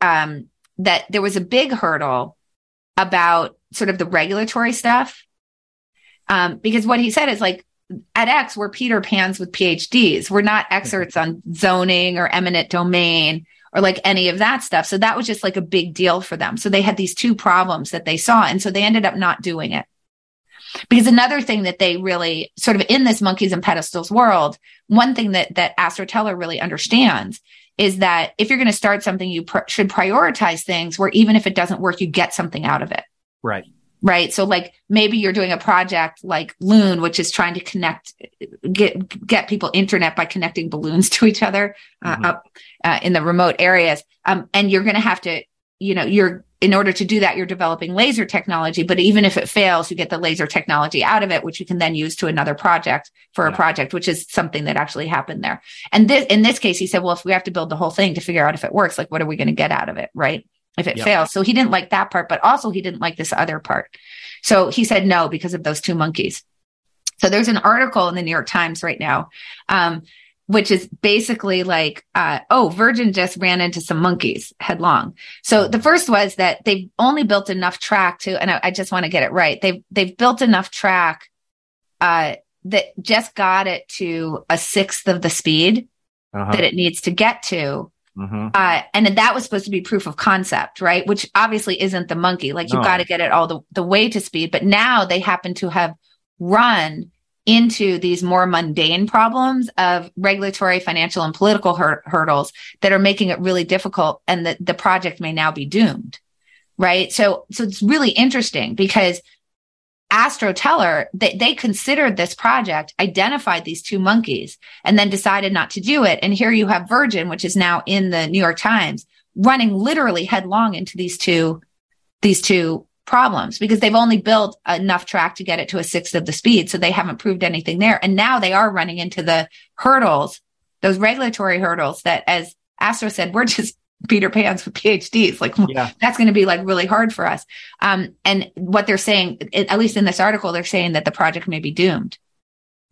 um, that there was a big hurdle about sort of the regulatory stuff. Um, because what he said is like, at X, we're Peter Pans with PhDs. We're not experts on zoning or eminent domain or like any of that stuff. So that was just like a big deal for them. So they had these two problems that they saw. And so they ended up not doing it. Because another thing that they really sort of in this monkeys and pedestals world, one thing that that Astro Teller really understands is that if you're going to start something, you pr- should prioritize things where even if it doesn't work, you get something out of it. Right right so like maybe you're doing a project like loon which is trying to connect get get people internet by connecting balloons <laughs> to each other uh, mm-hmm. up uh, in the remote areas um, and you're going to have to you know you're in order to do that you're developing laser technology but even if it fails you get the laser technology out of it which you can then use to another project for yeah. a project which is something that actually happened there and this in this case he said well if we have to build the whole thing to figure out if it works like what are we going to get out of it right if it yep. fails. So he didn't like that part, but also he didn't like this other part. So he said no because of those two monkeys. So there's an article in the New York Times right now, um, which is basically like, uh, oh, Virgin just ran into some monkeys headlong. So the first was that they've only built enough track to, and I, I just want to get it right. They've they've built enough track uh, that just got it to a sixth of the speed Uh-huh. that it needs to get to. Mhm. Uh, and that was supposed to be proof of concept, right? Which obviously isn't the monkey. Like you've No. got to get it all the, the way to speed. But now they happen to have run into these more mundane problems of regulatory, financial, and political hur- hurdles that are making it really difficult. And that the project may now be doomed, right? So, so it's really interesting because Astro Teller, they, they considered this project, identified these two monkeys, and then decided not to do it. And here you have Virgin, which is now in the New York Times, running literally headlong into these two, these two problems because they've only built enough track to get it to a sixth of the speed. So they haven't proved anything there. And now they are running into the hurdles, those regulatory hurdles that, as Astro said, we're <laughs> just Peter Pans with PhDs. Like Yeah. that's going to be like really hard for us. Um, and what they're saying, at least in this article, they're saying that the project may be doomed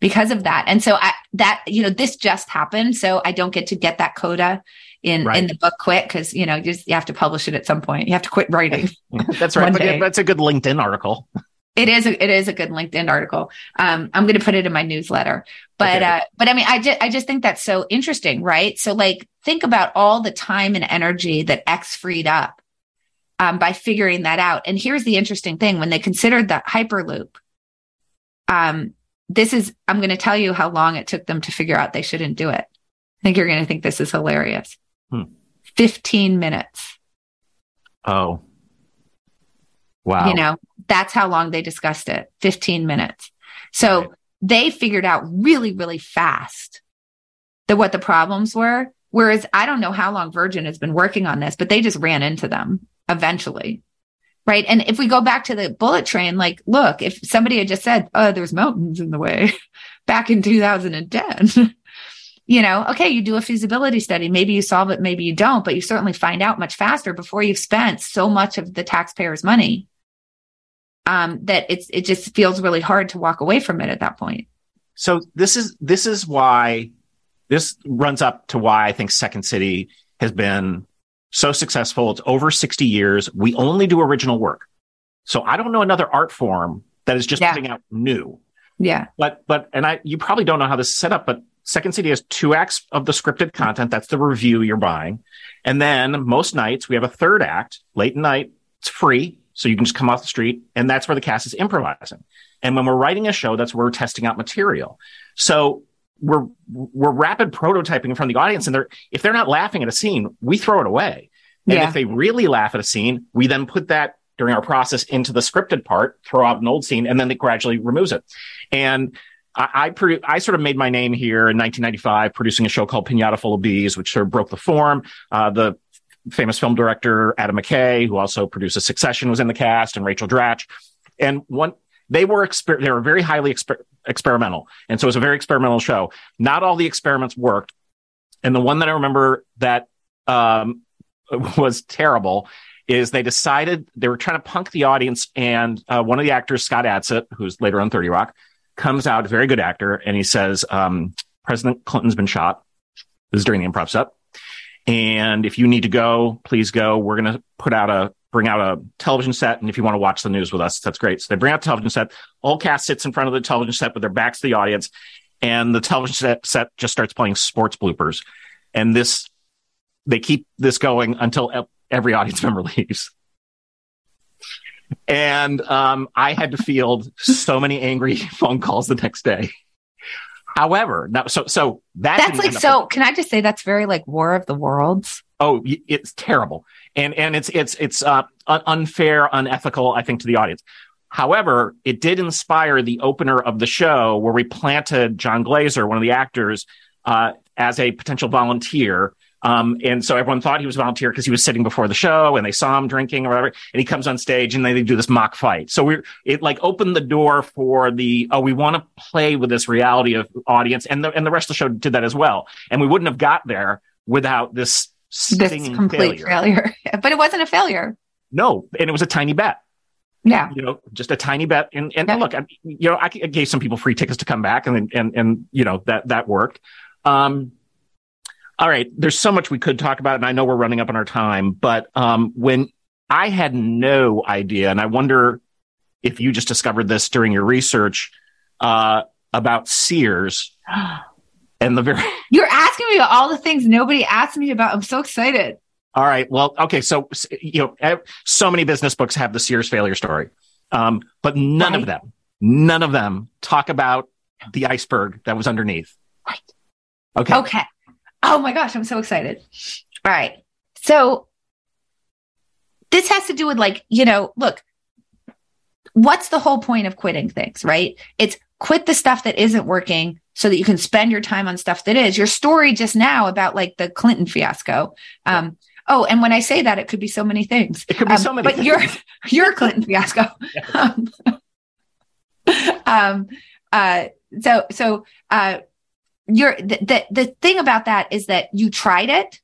because of that. And so I, that, you know, this just happened. So I don't get to get that coda in, in the book quick because, you know, you, just, you have to publish it at some point. You have to quit writing. <laughs> That's right. But day. that's a good LinkedIn article. It is a, it is a good LinkedIn article. Um, I'm going to put it in my newsletter. But Okay. uh, but I mean, I just I just think that's so interesting, right? So like, think about all the time and energy that X freed up um, by figuring that out. And here's the interesting thing: when they considered the hyperloop, um, this is I'm going to tell you how long it took them to figure out they shouldn't do it. I think you're going to think this is hilarious. Hmm. Fifteen minutes. Oh. Wow. You know, that's how long they discussed it 15 minutes. So Right. they figured out really, really fast that what the problems were. Whereas I don't know how long Virgin has been working on this, but they just ran into them eventually. Right. And if we go back to the bullet train, like, look, if somebody had just said, oh, there's mountains in the way <laughs> back in 2010, <laughs> you know, okay, you do a feasibility study. Maybe you solve it, maybe you don't, but you certainly find out much faster before you've spent so much of the taxpayers' money um, that it's it just feels really hard to walk away from it at that point. So this is this is why this runs up to why I think Second City has been so successful. It's over 60 years. We only do original work. So I don't know another art form that is just Yeah. putting out new. Yeah, But but and I you probably don't know how this is set up, but Second City has two acts of the scripted content. That's the review you're buying. And then most nights we have a third act, late night. It's free. So you can just come off the street and that's where the cast is improvising. And when we're writing a show, that's where we're testing out material. So we're we're rapid prototyping in front of the audience. And they're if they're not laughing at a scene, we throw it away. And Yeah. if they really laugh at a scene, we then put that during our process into the scripted part, throw out an old scene, and then it gradually removes it. And I, I, produ- I sort of made my name here in 1995, producing a show called Pinata Full of Bees, which sort of broke the form. Uh, the famous film director Adam McKay, who also produced Succession, was in the cast, and Rachel Dratch. And one, they were exper- they were very highly exper- experimental, and so it was a very experimental show. Not all the experiments worked, and the one that I remember that um, <laughs> was terrible is they decided they were trying to punk the audience, and uh, one of the actors, Scott Adsit, who's later on Thirty Rock, comes out, very good actor, and he says, um, "President Clinton's been shot." This is during the improv set, and if you need to go, please go. We're going to put out a bring out a television set, and if you want to watch the news with us, that's great. So they bring out the television set. All cast sits in front of the television set with their backs to the audience, and the television set, set just starts playing sports bloopers, and this they keep this going until every audience <laughs> member leaves. And um, I had to field so many angry <laughs> phone calls the next day. However, now so so that that's like end up- so. Can I just say that's very like War of the Worlds? oh it's terrible and and it's it's it's uh, unfair unethical i think to the audience however it did inspire the opener of the show where we planted Jon Glaser one of the actors uh, as a potential volunteer um, and so everyone thought he was a volunteer because he was sitting before the show and they saw him drinking or whatever and he comes on stage and then they do this mock fight so we it like opened the door for the oh we want to play with this reality of audience and the and the rest of the show did that as well and we wouldn't have got there without this This complete failure. failure. <laughs> but it wasn't a failure. No, and it was a tiny bet. Yeah. You know, just a tiny bet. And, and Yeah. look, I, you know, I gave some people free tickets to come back and, and, and, you know, that, that worked. Um, all right. There's so much we could talk about, and I know we're running up on our time, but, um, when I had no idea, and I wonder if you just discovered this during your research, uh, about Sears <gasps> and the very, You're asking me about all the things nobody asked me about. I'm so excited. All right. Well, okay. So, you know, so many business books have the Sears failure story, um, but none Right. of them, none of them talk about the iceberg that was underneath. Right. Okay. Okay. Oh my gosh, I'm so excited. All right. So this has to do with like, you know, look, what's the whole point of quitting things, right? It's quit the stuff that isn't working so that you can spend your time on stuff that is. Your story just now about like the Clinton fiasco. Um, oh, and when I say that, it could be so many things. It could be Um, so many. But things. your <laughs> your Clinton fiasco. <laughs> Um, <laughs> um, uh, so so uh, you're the, the the thing about that is that you tried it,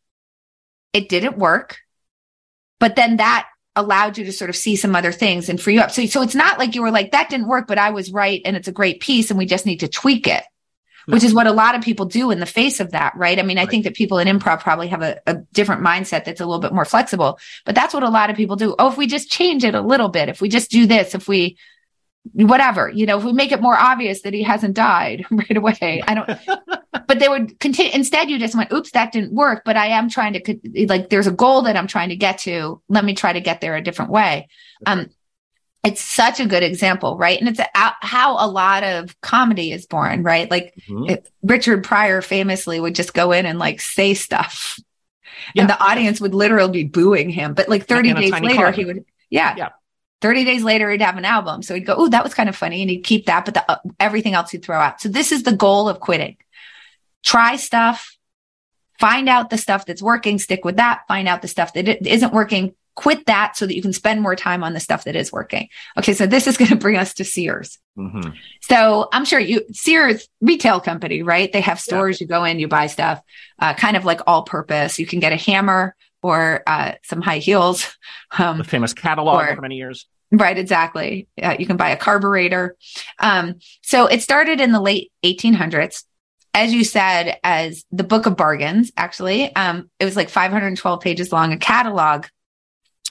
it didn't work, but then that allowed you to sort of see some other things and free you up. So so it's not like you were like that didn't work, but I was right and it's a great piece and we just need to tweak it. Which is what a lot of people do in the face of that, right? I mean, I think that people in improv probably have a, a different mindset that's a little bit more flexible, but that's what a lot of people do. Oh, if we just change it a little bit, if we just do this, if we, whatever, you know, if we make it more obvious that he hasn't died <laughs> right away, I don't, <laughs> but they would continue. Instead, you just went, oops, that didn't work, but I am trying to, like, there's a goal that I'm trying to get to. Let me try to get there a different way. Um, it's such a good example, right? And it's a, how a lot of comedy is born, right? Like Mhm. it, Richard Pryor famously would just go in and like say stuff, Yeah. and the audience would literally be booing him. But like 30 days later, car. he would, yeah. Yeah. 30 days later, he'd have an album. So he'd go, Oh, that was kind of funny. And he'd keep that, but the, uh, everything else he'd throw out. So this is the goal of quitting. Try stuff, find out the stuff that's working, stick with that, find out the stuff that isn't working, quit that so that you can spend more time on the stuff that is working. Okay. So this is going to bring us to Sears. Mhm. So I'm sure you Sears retail company, right? They have stores. You go in, you buy stuff, uh, kind of like all purpose. You can get a hammer or uh, some high heels. <laughs> Um, The famous catalog Or- for many years. Right, exactly. Uh, you can buy a carburetor. Um, so it started in the late 1800s. As you said, as the Book of Bargains, actually, um, it was like 512 pages long, a catalog.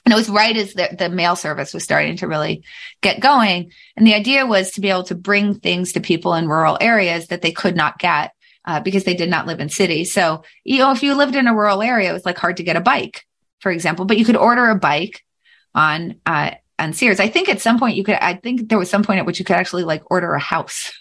And it was right as the, the mail service was starting to really get going. And the idea was to be able to bring things to people in rural areas that they could not get uh, because they did not live in cities. So, you know, if you lived in a rural area, it was like hard to get a bike, for example, but you could order a bike on, uh, on Sears. I think at some point you could, I think there was some point at which you could actually like order a house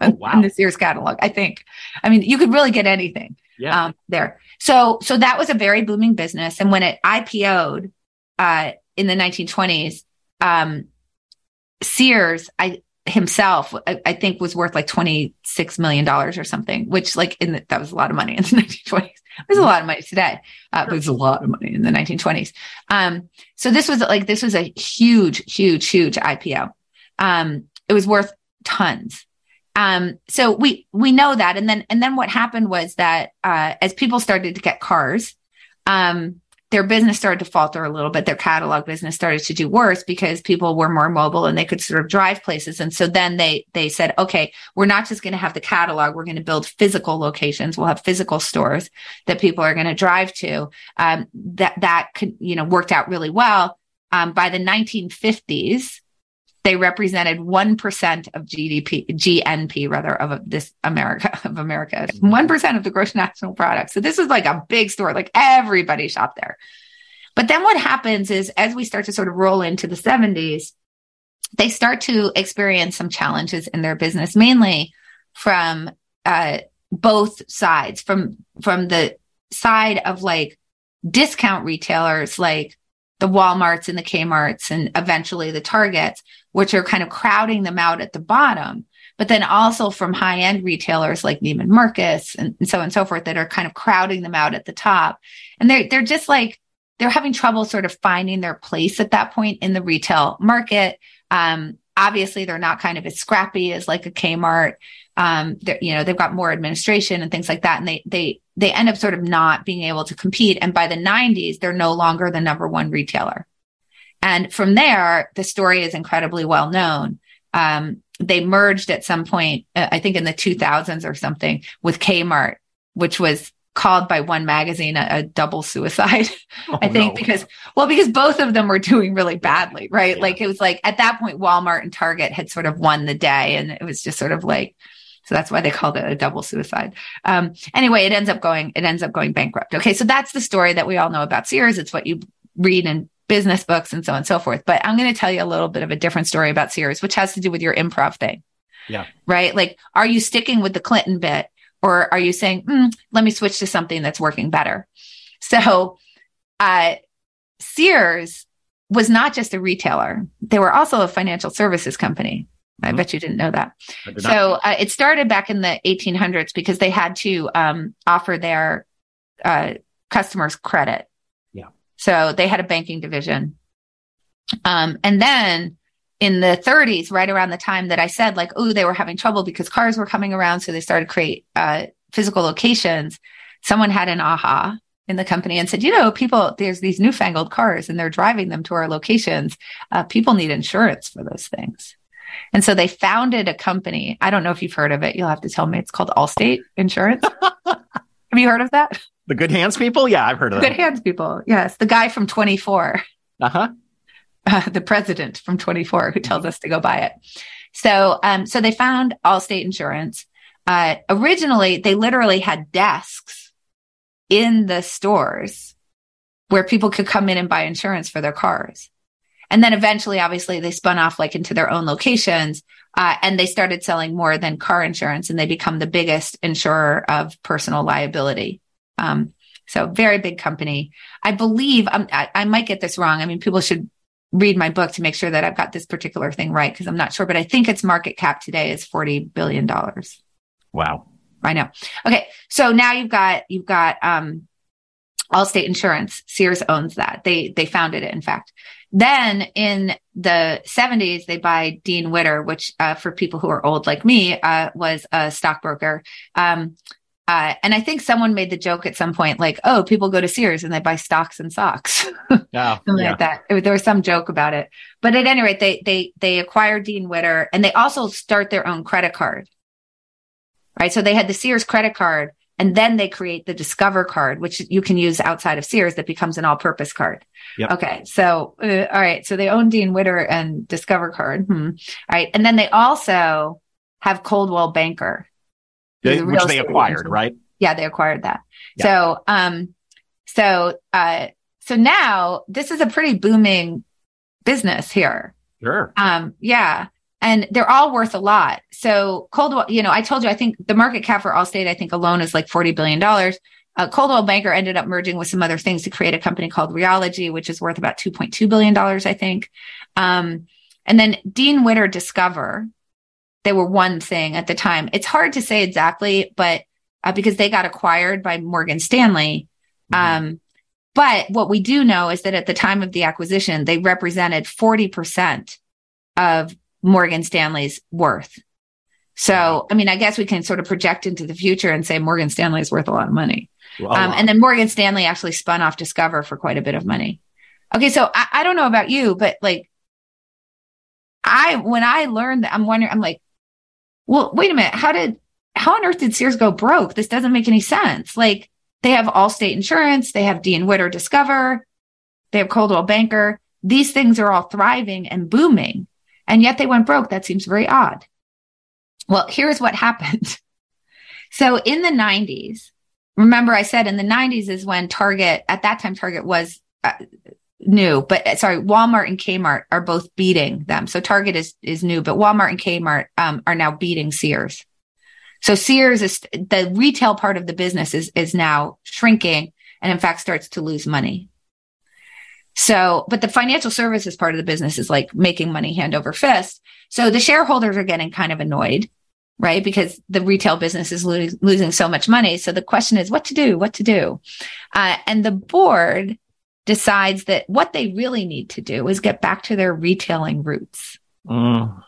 Oh, <laughs> wow. in the Sears catalog. I think, I mean, you could really get anything Yeah. um, there. So, so that was a very booming business. And when it IPO'd uh, in the 1920s, um, Sears, I himself, I, I think, was worth like 26 million dollars or something. Which, like, in the, that was a lot of money in the <laughs> 1920s. It was a lot of money today, uh, but was a lot of money in the 1920s. Um, so this was like this was a huge, huge, huge IPO. Um, it was worth tons. Um, so we we know that, and then and then what happened was that uh, as people started to get cars, um, their business started to falter a little bit. Their catalog business started to do worse because people were more mobile and they could sort of drive places. And so then they they said, okay, we're not just going to have the catalog; we're going to build physical locations. We'll have physical stores that people are going to drive to. Um, that that could you know worked out really well. Um, by the 1950s, they represented 1% of GDP, GNP rather, of this America, <laughs> of America, 1% of the gross national product. So this was like a big store, like everybody shopped there. But then what happens is as we start to sort of roll into the 70s, they start to experience some challenges in their business, mainly from uh, both sides, from from the side of like discount retailers like the Walmarts and the Kmarts and eventually the Targets, which are kind of crowding them out at the bottom. But then also from high end retailers like Neiman Marcus and, and so on and so forth that are kind of crowding them out at the top. And they're, they're just like, they're having trouble sort of finding their place at that point in the retail market. Um, obviously they're not kind of as scrappy as like a Kmart. Um, you know, they've got more administration and things like that. And they, they, they end up sort of not being able to compete. And by the 90s, they're no longer the number one retailer. And from there, the story is incredibly well known. Um, they merged at some point, uh, I think in the 2000s or something, with Kmart, which was called by one magazine a, a double suicide. <laughs> Oh, I think no. because, well, because both of them were doing really badly, right? Yeah. Like it was like at that point, Walmart and Target had sort of won the day, and it was just sort of like, so that's why they called it a double suicide. Um, anyway, it ends up going, it ends up going bankrupt. Okay. So that's the story that we all know about Sears. It's what you read in business books and so on and so forth. But I'm going to tell you a little bit of a different story about Sears, which has to do with your improv thing. Yeah. Right. Like, are you sticking with the Clinton bit or are you saying, mm, let me switch to something that's working better? So, uh, Sears was not just a retailer. They were also a financial services company. I mm-hmm. bet you didn't know that. So uh, it started back in the 1800s because they had to um, offer their uh, customers credit. Yeah. So they had a banking division. Um, and then in the 30s, right around the time that I said, like, oh, they were having trouble because cars were coming around. So they started to create uh, physical locations. Someone had an aha in the company and said, you know, people, there's these newfangled cars and they're driving them to our locations. Uh, people need insurance for those things. And so they founded a company. I don't know if you've heard of it. You'll have to tell me. It's called Allstate Insurance. <laughs> have you heard of that? The Good Hands people? Yeah, I've heard of it. Good Hands people. Yes. The guy from 24. Uh-huh. Uh, the president from 24 who tells us to go buy it. So, um, so they found Allstate Insurance. Uh, originally, they literally had desks in the stores where people could come in and buy insurance for their cars. And then eventually, obviously, they spun off like into their own locations uh, and they started selling more than car insurance and they become the biggest insurer of personal liability um, so very big company. I believe um, I, I might get this wrong. I mean, people should read my book to make sure that I've got this particular thing right because I'm not sure, but I think its market cap today is forty billion dollars. Wow. I know. Okay, so now you've got you've got um, Allstate Insurance. Sears owns that. They they founded it, in fact. Then in the 70s, they buy Dean Witter, which uh, for people who are old like me uh, was a stockbroker. Um, uh, and I think someone made the joke at some point, like, "Oh, people go to Sears and they buy stocks and socks, <laughs> <laughs> yeah, something yeah. like that." There was some joke about it, but at any rate, they they they acquired Dean Witter, and they also start their own credit card, right? So they had the Sears credit card, and then they create the Discover card, which you can use outside of Sears, that becomes an all-purpose card. Yep. Okay, so uh, all right, so they own Dean Witter and Discover card, hmm. all right, and then they also have Coldwell Banker the which they acquired, right? Yeah, they acquired that. So, um, so, uh, so now this is a pretty booming business here. Sure. Um, yeah. And they're all worth a lot. So Coldwell, you know, I told you, I think the market cap for Allstate, I think alone is like $40 billion. Uh, Coldwell Banker ended up merging with some other things to create a company called Realogy, which is worth about $2.2 billion, I think. Um, and then Dean Witter Discover, they were one thing at the time. It's hard to say exactly, but uh, because they got acquired by Morgan Stanley. Mm-hmm. Um, but what we do know is that at the time of the acquisition, they represented 40% of Morgan Stanley's worth. So, I mean, I guess we can sort of project into the future and say Morgan Stanley is worth a lot of money. Um, and then Morgan Stanley actually spun off Discover for quite a bit of money. Okay. So I, I don't know about you, but like, I, when I learned that, I'm wondering, I'm like, well, wait a minute. How did, how on earth did Sears go broke? This doesn't make any sense. Like they have Allstate Insurance, they have Dean Witter Discover, they have Coldwell Banker. These things are all thriving and booming, and yet they went broke. That seems very odd. Well, here's what <laughs> happened. So in the 90s, remember I said in the 90s is when Target, at that time, Target was uh, new, but uh, sorry, Walmart and Kmart are both beating them. So Target is is new, but Walmart and Kmart um, are now beating Sears. So Sears is the retail part of the business is is now shrinking, and in fact starts to lose money. So, but the financial services part of the business is like making money hand over fist. So the shareholders are getting kind of annoyed, right? Because the retail business is lo- losing so much money. So the question is what to do, what to do. Uh, and the board decides that what they really need to do is get back to their retailing roots. Mm.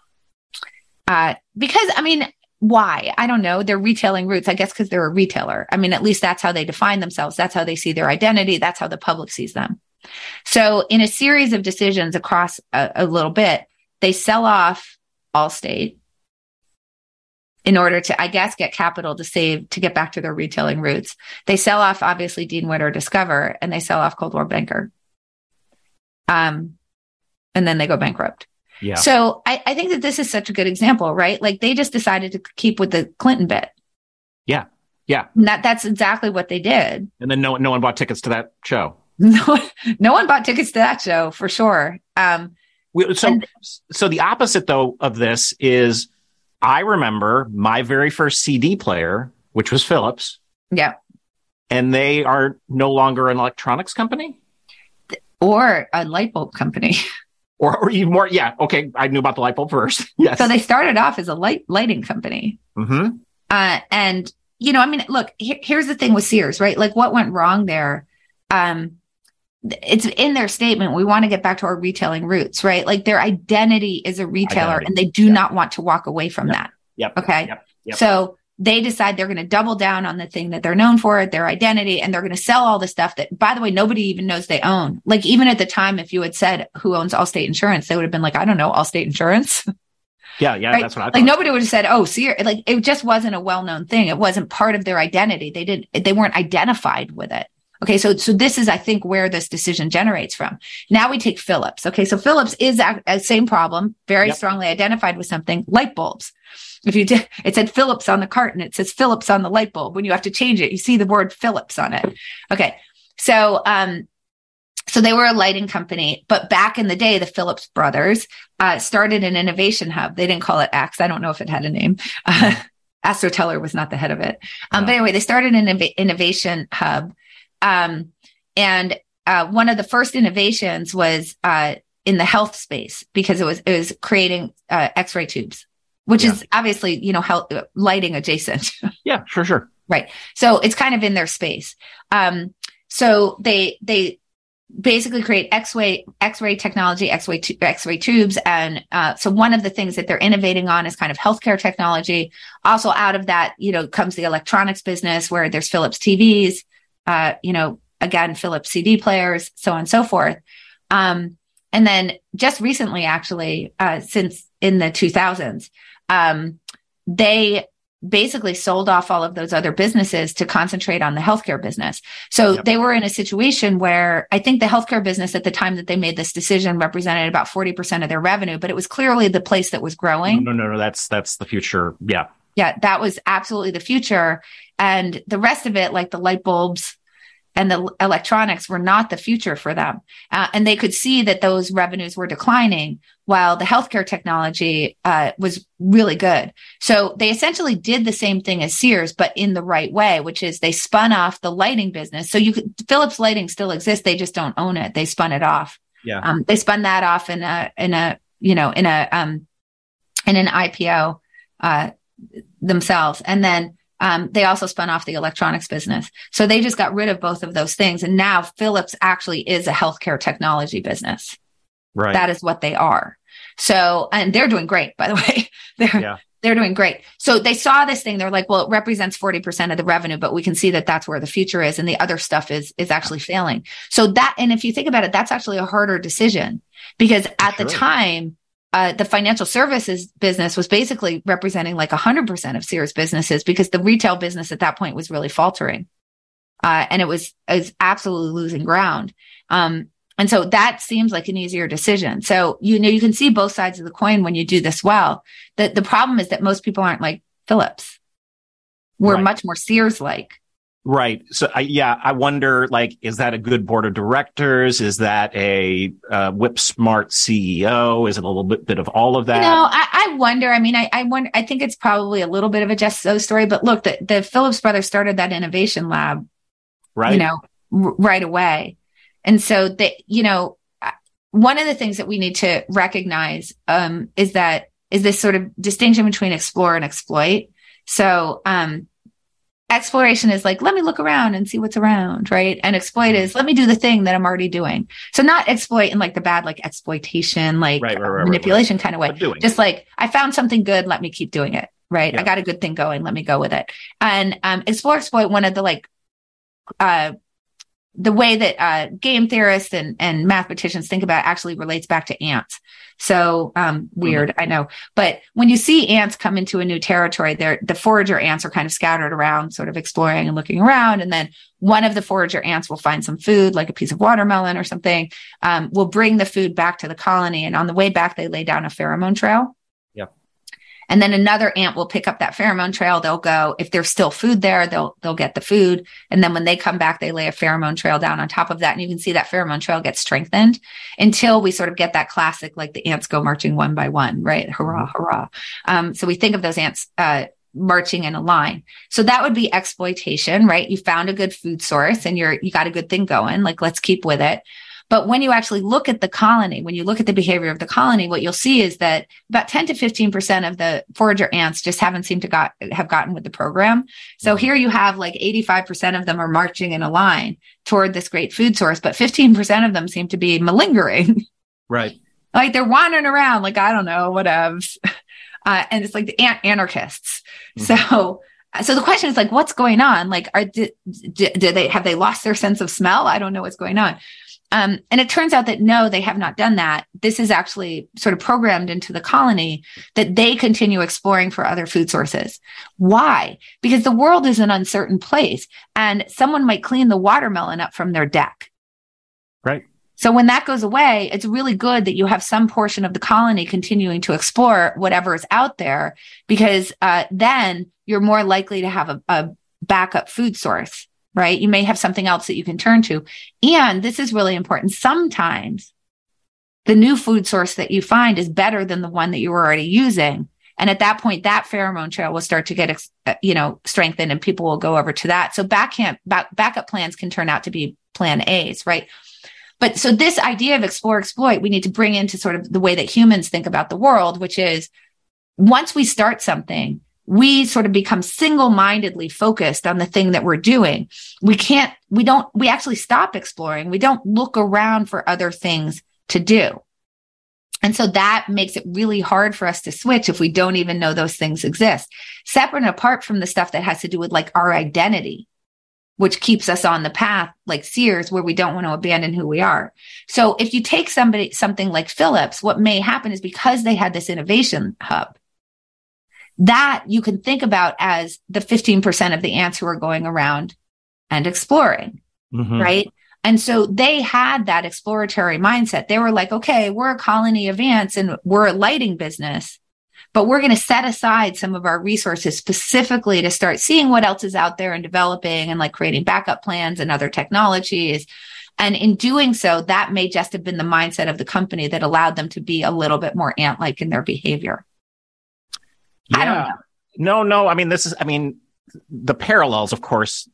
Uh, because, I mean, why? I don't know. Their retailing roots, I guess, because they're a retailer. I mean, at least that's how they define themselves. That's how they see their identity. That's how the public sees them. So in a series of decisions across a, a little bit, they sell off Allstate in order to, I guess, get capital to save to get back to their retailing roots. They sell off obviously Dean Witter Discover and they sell off Coldwell Banker. Um, and then they go bankrupt. Yeah. So I, I think that this is such a good example, right? Like they just decided to keep with the Clinton bit. Yeah. Yeah. And that that's exactly what they did. And then no no one bought tickets to that show. <laughs> No, no one bought tickets to that show for sure. Um, So And- so the opposite though of this is I remember my very first CD player, which was Philips, yeah. and they are no longer an electronics company. Or a light bulb company. <laughs> Or, or even more, yeah. Okay, I knew about the light bulb first. <laughs> Yes. So they started off as a light lighting company. hmm Uh, and you know, I mean, look, here, here's the thing with Sears, right? Like what went wrong there? Um, it's in their statement. We want to get back to our retailing roots, right? Like their identity is a retailer Identity. and they do Yeah. not want to walk away from Yep. that. Yep. Okay. Yep. Yep. So they decide they're going to double down on the thing that they're known for, their identity, and they're going to sell all the stuff that, by the way, nobody even knows they own. Like even at the time, if you had said who owns Allstate Insurance, they would have been like, I don't know, Allstate Insurance. <laughs> Yeah, yeah, Right? that's what I thought. like nobody would have said, "Oh, see," Like it just wasn't a well-known thing. It wasn't part of their identity. They didn't. They weren't identified with it. Okay, so so this is, I think, where this decision generates from. Now we take Philips. Okay, so Philips is a, a same problem, very Yep. strongly identified with something. Light bulbs. If you did, it said Philips on the carton. It says Philips on the light bulb. When you have to change it, you see the word Philips on it. Okay, so um, so they were a lighting company, but back in the day, the Philips brothers uh, started an innovation hub. They didn't call it X. I don't know if it had a name. <laughs> Uh, Astro Teller was not the head of it. Um, Yeah. But anyway, they started an innov- innovation hub. Um, and uh, one of the first innovations was uh, in the health space because it was it was creating uh, X-ray tubes, which Yeah. is obviously you know health, lighting adjacent. <laughs> yeah, sure, sure. Right. So it's kind of in their space. Um, so they they basically create X-ray X-ray technology, X-ray tu- X-ray tubes, and uh, so one of the things that they're innovating on is kind of healthcare technology. Also, out of that, you know, comes the electronics business where there's Philips TVs, uh, you know, again Philips CD players, so on and so forth. Um, and then just recently, actually, uh, since in the 2000s, um, they basically sold off all of those other businesses to concentrate on the healthcare business. So Yep. they were in a situation where I think the healthcare business at the time that they made this decision represented about 40% of their revenue, but it was clearly the place that was growing. No, no, no, no. That's that's the future. Yeah, Yeah, that was absolutely the future. And the rest of it, like the light bulbs and the electronics, were not the future for them. Uh, and they could see that those revenues were declining while the healthcare technology uh, was really good. So they essentially did the same thing as Sears, but in the right way, which is they spun off the lighting business. So you could, Philips Lighting still exists. They just don't own it. They spun it off. yeah. Um, they spun that off in a in a you know in a um, in an IPO uh, themselves, and then um, they also spun off the electronics business. So they just got rid of both of those things, and now Philips actually is a healthcare technology business. right. That is what they are. So, and they're doing great, by the <laughs> way. they're Yeah. they're doing great. So they saw this thing. They're like, well, it represents 40% of the revenue, but we can see that that's where the future is. And the other stuff is, is actually failing. So that, and if you think about it, that's actually a harder decision because at the time, uh, the financial services business was basically representing like 100% of Sears businesses because the retail business at that point was really faltering. Uh, and it was, it was absolutely losing ground. Um, and so that seems like an easier decision. So, you know, you can see both sides of the coin when you do this well. The, the problem is that most people aren't like Philips. We're Right. much more Sears like. Right. So, I, yeah, I wonder, like, is that a good board of directors? Is that a uh, whip smart CEO? Is it a little bit, bit of all of that? You know, I, I wonder. I mean, I, I wonder. I think it's probably a little bit of a just so story. But look, the, the Philips brothers started that innovation lab, right. you know, r- right away, and so they, you know, one of the things that we need to recognize um, is that is this sort of distinction between explore and exploit. So, um, exploration is like let me look around and see what's around right? And exploit is let me do the thing that i'm already doing. So not exploit in like the bad like exploitation like Right, right, right, manipulation kind of way just like i found something good let me keep doing it right? Yeah. i got a good thing going let me go with it. And um explore exploit one of the like uh the way that uh, game theorists and, and mathematicians think about it actually relates back to ants. So um, weird, mm-hmm. I know. But when you see ants come into a new territory, they're the forager ants are kind of scattered around, sort of exploring and looking around. And then one of the forager ants will find some food, like a piece of watermelon or something, um, will bring the food back to the colony. And on the way back, they lay down a pheromone trail. And then another ant will pick up that pheromone trail. They'll go, if there's still food there, they'll, they'll get the food. And then when they come back, they lay a pheromone trail down on top of that. And you can see that pheromone trail get strengthened until we sort of get that classic, like the ants go marching one by one, right? Hurrah, mm-hmm. hurrah. Um, so we think of those ants, uh, marching in a line. So that would be exploitation, right? You found a good food source and you're, you got a good thing going. Like, let's keep with it. But when you actually look at the colony, when you look at the behavior of the colony, what you'll see is that about 10 to 15% of the forager ants just haven't seemed to got, have gotten with the program. So here you have like 85% of them are marching in a line toward this great food source, but 15% of them seem to be malingering. <laughs> Right. like they're wandering around, like, I don't know, whatever. <laughs> Uh, and it's like the ant anarchists. Mm-hmm. So, so the question is like, what's going on? Like, are, did, did, they, have they lost their sense of smell? I don't know what's going on. Um, and it turns out that no, they have not done that. This is actually sort of programmed into the colony that they continue exploring for other food sources. Why? Because the world is an uncertain place and someone might clean the watermelon up from their deck. Right. So when that goes away, it's really good that you have some portion of the colony continuing to explore whatever is out there because uh, then you're more likely to have a, a backup food source right? You may have something else that you can turn to. And this is really important. Sometimes the new food source that you find is better than the one that you were already using. And at that point, that pheromone trail will start to get, uh, you know, strengthened and people will go over to that. So back camp, back, backup plans can turn out to be plan A's, right? But so this idea of explore, exploit, we need to bring into sort of the way that humans think about the world, which is once we start something, we sort of become single-mindedly focused on the thing that we're doing. We can't, we don't, we actually stop exploring. We don't look around for other things to do. And so that makes it really hard for us to switch if we don't even know those things exist. Separate and apart from the stuff that has to do with like our identity, which keeps us on the path like Sears, where we don't want to abandon who we are. So if you take somebody, something like Philips, what may happen is because they had this innovation hub, that you can think about as the 15% of the ants who are going around and exploring, mm-hmm. right? And so they had that exploratory mindset. They were like, okay, we're a colony of ants and we're a lighting business, but we're going to set aside some of our resources specifically to start seeing what else is out there and developing and like creating backup plans and other technologies. And in doing so, that may just have been the mindset of the company that allowed them to be a little bit more ant like in their behavior. Yeah. No, no. I mean, this is, I mean, the parallels, of course,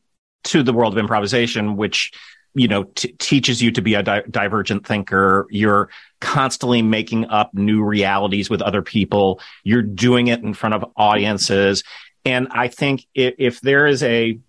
to the world of improvisation, which, you know, t- teaches you to be a di- divergent thinker. You're constantly making up new realities with other people. You're doing it in front of audiences. And I think if, if there is a,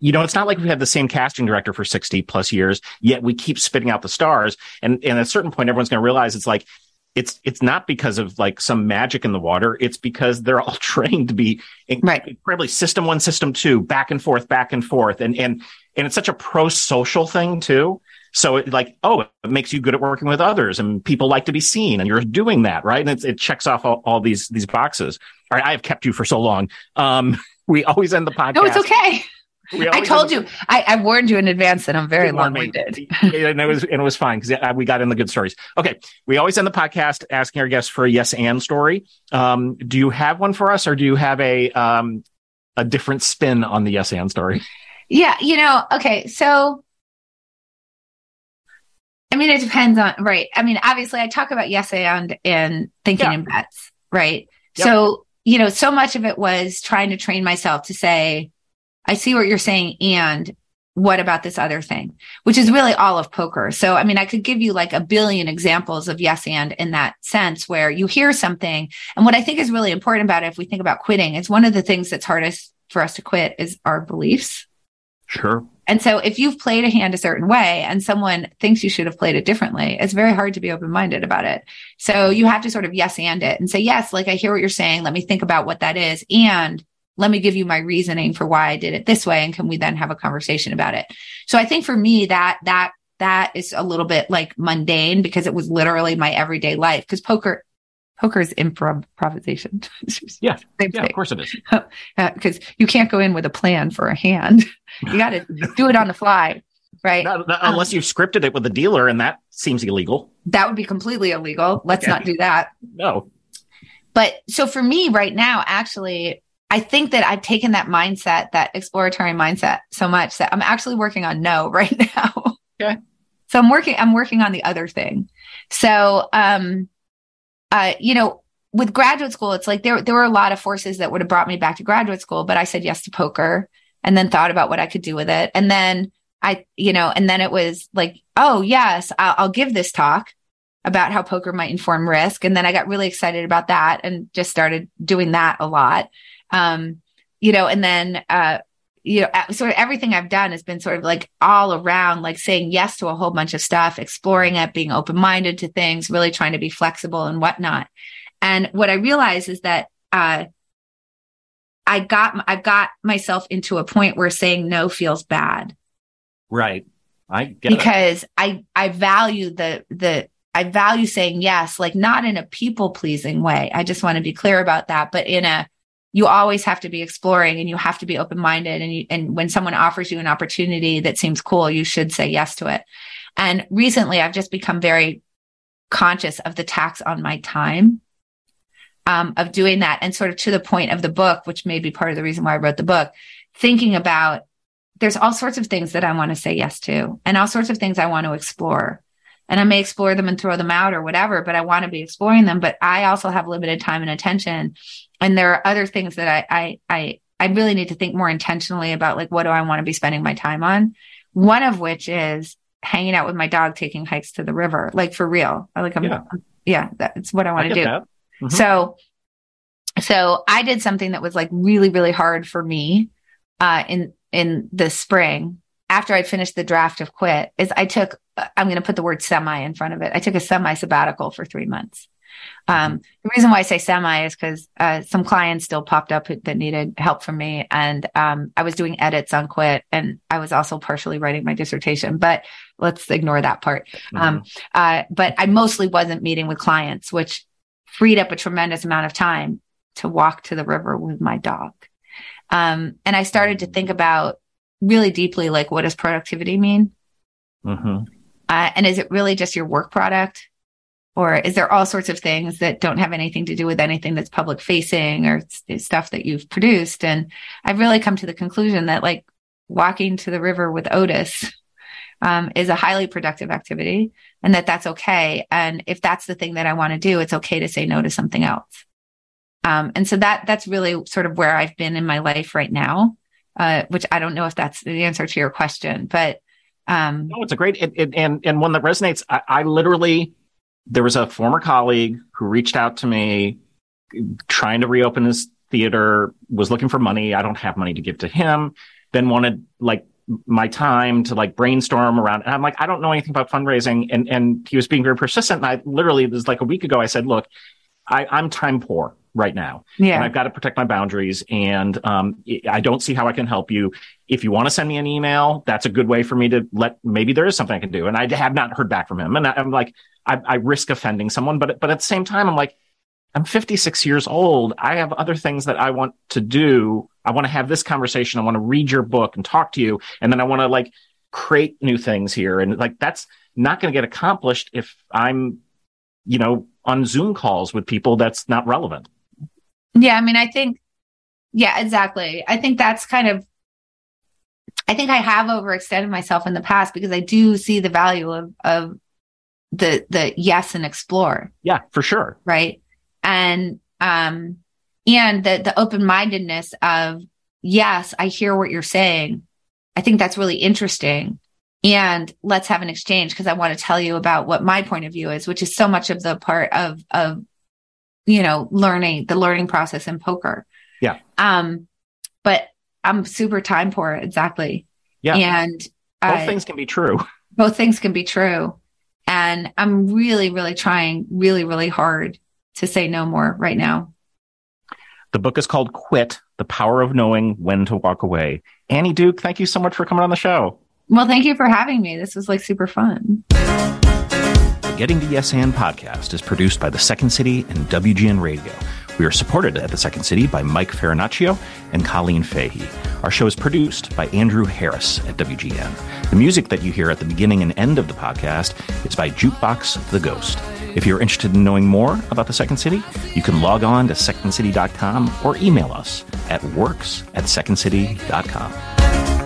you know, it's not like we have the same casting director for 60 plus years, yet we keep spitting out the stars. And, and at a certain point, everyone's going to realize it's like, it's it's not because of like some magic in the water. It's because they're all <laughs> trained to be right. incredibly system one, system two, back and forth, back and forth, and and and it's such a pro social thing too. So it like oh, it makes you good at working with others, and people like to be seen, and you're doing that right, and it checks off all, all, these these boxes. All right, I have kept you for so long. Um, <laughs> we always end the podcast. No, it's okay. I told you, I, I, warned you in advance that I'm very long winded. <laughs> and it was, and it was fine because we got in the good stories. Okay. We always end the podcast asking our guests for a yes and story. Um, do you have one for us or do you have a, um, a different spin on the yes and story? Yeah. You know, okay. So, I mean, it depends on, right. I mean, obviously I talk about yes and and thinking yeah. in bets, right? Yep. So, you know, so much of it was trying to train myself to say, I see what you're saying. And what about this other thing? Which is really all of poker. So, I mean, I could give you like a billion examples of yes and in that sense where you hear something. And what I think is really important about it, if we think about quitting, is one of the things that's hardest for us to quit is our beliefs. Sure. And so if you've played a hand a certain way and someone thinks you should have played it differently, it's very hard to be open minded about it. So you have to sort of yes and it and say, yes, like I hear what you're saying. Let me think about what that is. And let me give you my reasoning for why I did it this way. And can we then have a conversation about it? So I think for me, that, that, that is a little bit like mundane because it was literally my everyday life. Cause poker, poker is improv- improvisation. <laughs> Yeah. Yeah, thing of course it is. <laughs> Uh, because you can't go in with a plan for a hand. <laughs> You got to do it on the fly, right? Not- not- unless um, you've scripted it with the dealer, and that seems illegal. That would be completely illegal. Let's Yeah. not do that. No. But so for me right now, actually, I think that I've taken that mindset, that exploratory mindset so much that I'm actually working on no <laughs> right now. Okay. So I'm working, I'm working on the other thing. So, um, uh, you know, with graduate school, it's like there, there were a lot of forces that would have brought me back to graduate school, but I said yes to poker and then thought about what I could do with it. And then I, you know, and then it was like, oh, yes, I'll, I'll give this talk about how poker might inform risk. And then I got really excited about that and just started doing that a lot. Um, you know, and then, uh, you know, sort of everything I've done has been sort of like all around, like saying yes to a whole bunch of stuff, exploring it, being open minded to things, really trying to be flexible and whatnot. And what I realized is that, uh, I got, I got myself into a point where saying no feels bad Right. I get it. because I, I value the, the, I value saying yes, like not in a people pleasing way. I just want to be clear about that, but in a, you always have to be exploring and you have to be open minded. And and when someone offers you an opportunity that seems cool, you should say yes to it. And recently I've just become very conscious of the tax on my time. Um, of doing that and sort of to the point of the book, which may be part of the reason why I wrote the book, thinking about there's all sorts of things that I want to say yes to and all sorts of things I want to explore. And I may explore them and throw them out or whatever, but I want to be exploring them. But I also have limited time and attention. And there are other things that I, I, I, I really need to think more intentionally about like, what do I want to be spending my time on? One of which is hanging out with my dog, taking hikes to the river, like for real. I like, I'm, Yeah. yeah, that's what I I want to do. Mhm. So, so I did something that was like really, really hard for me, uh, in, in the spring after I'd finished the draft of quit is I took, I'm going to put the word semi in front of it. I took a semi sabbatical for three months. Um, the reason why I say semi is because uh, some clients still popped up that needed help from me, and um, I was doing edits on Quit, and I was also partially writing my dissertation. But let's ignore that part. Um, uh, but I mostly wasn't meeting with clients, which freed up a tremendous amount of time to walk to the river with my dog. Um, and I started to think about really deeply, like, what does productivity mean? Mhm. Uh, and is it really just your work product? Or is there all sorts of things that don't have anything to do with anything that's public facing or stuff that you've produced? And I've really come to the conclusion that like walking to the river with Otis <laughs> um, is a highly productive activity and that that's okay. And if that's the thing that I want to do, it's okay to say no to something else. Um, and so that that's really sort of where I've been in my life right now, uh, which I don't know if that's the answer to your question, but um, No, it's a great it, it, and and one that resonates. I, I literally there was a former colleague who reached out to me trying to reopen his theater, was looking for money. I don't have money to give to him. Then wanted like my time to like brainstorm around. And I'm like, I don't know anything about fundraising. And and he was being very persistent. And I literally it was like a week ago. I said, look, I, I'm time poor right now. and yeah, I've got to protect my boundaries. And um, I don't see how I can help you. If you want to send me an email, that's a good way for me to let. Maybe there is something I can do. And I have not heard back from him. And I, I'm like, I, I risk offending someone, but but at the same time, I'm like, I'm 56 years old. I have other things that I want to do. I want to have this conversation. I want to read your book and talk to you, and then I want to like create new things here. And like that's not going to get accomplished if I'm, you know, on Zoom calls with people. That's not relevant. Yeah, I mean, I think, yeah, exactly. I think that's kind of, I think I have overextended myself in the past because I do see the value of of the the yes and explore, Yeah, for sure. right? And um and the the open mindedness of yes, I hear what you're saying. I think that's really interesting. And let's have an exchange because I want to tell you about what my point of view is, which is so much of the part of of you know, learning the learning process in poker. Yeah. Um, but I'm super time poor. Exactly. Yeah. And both uh, things can be true. Both things can be true. And I'm really, really trying really, really hard to say no more right now. The book is called Quit The Power of Knowing When to Walk Away. Annie Duke, thank you so much for coming on the show. Well, thank you for having me. This was like super fun. Getting to Yes and podcast is produced by The Second City and WGN Radio. We are supported at The Second City by Mike Farinaccio and Colleen Fahey. Our show is produced by Andrew Harris at WGN. The music that you hear at the beginning and end of the podcast is by Jukebox the Ghost. If you're interested in knowing more about the Second City, you can log on to secondcity.com or email us at works at secondcity.com.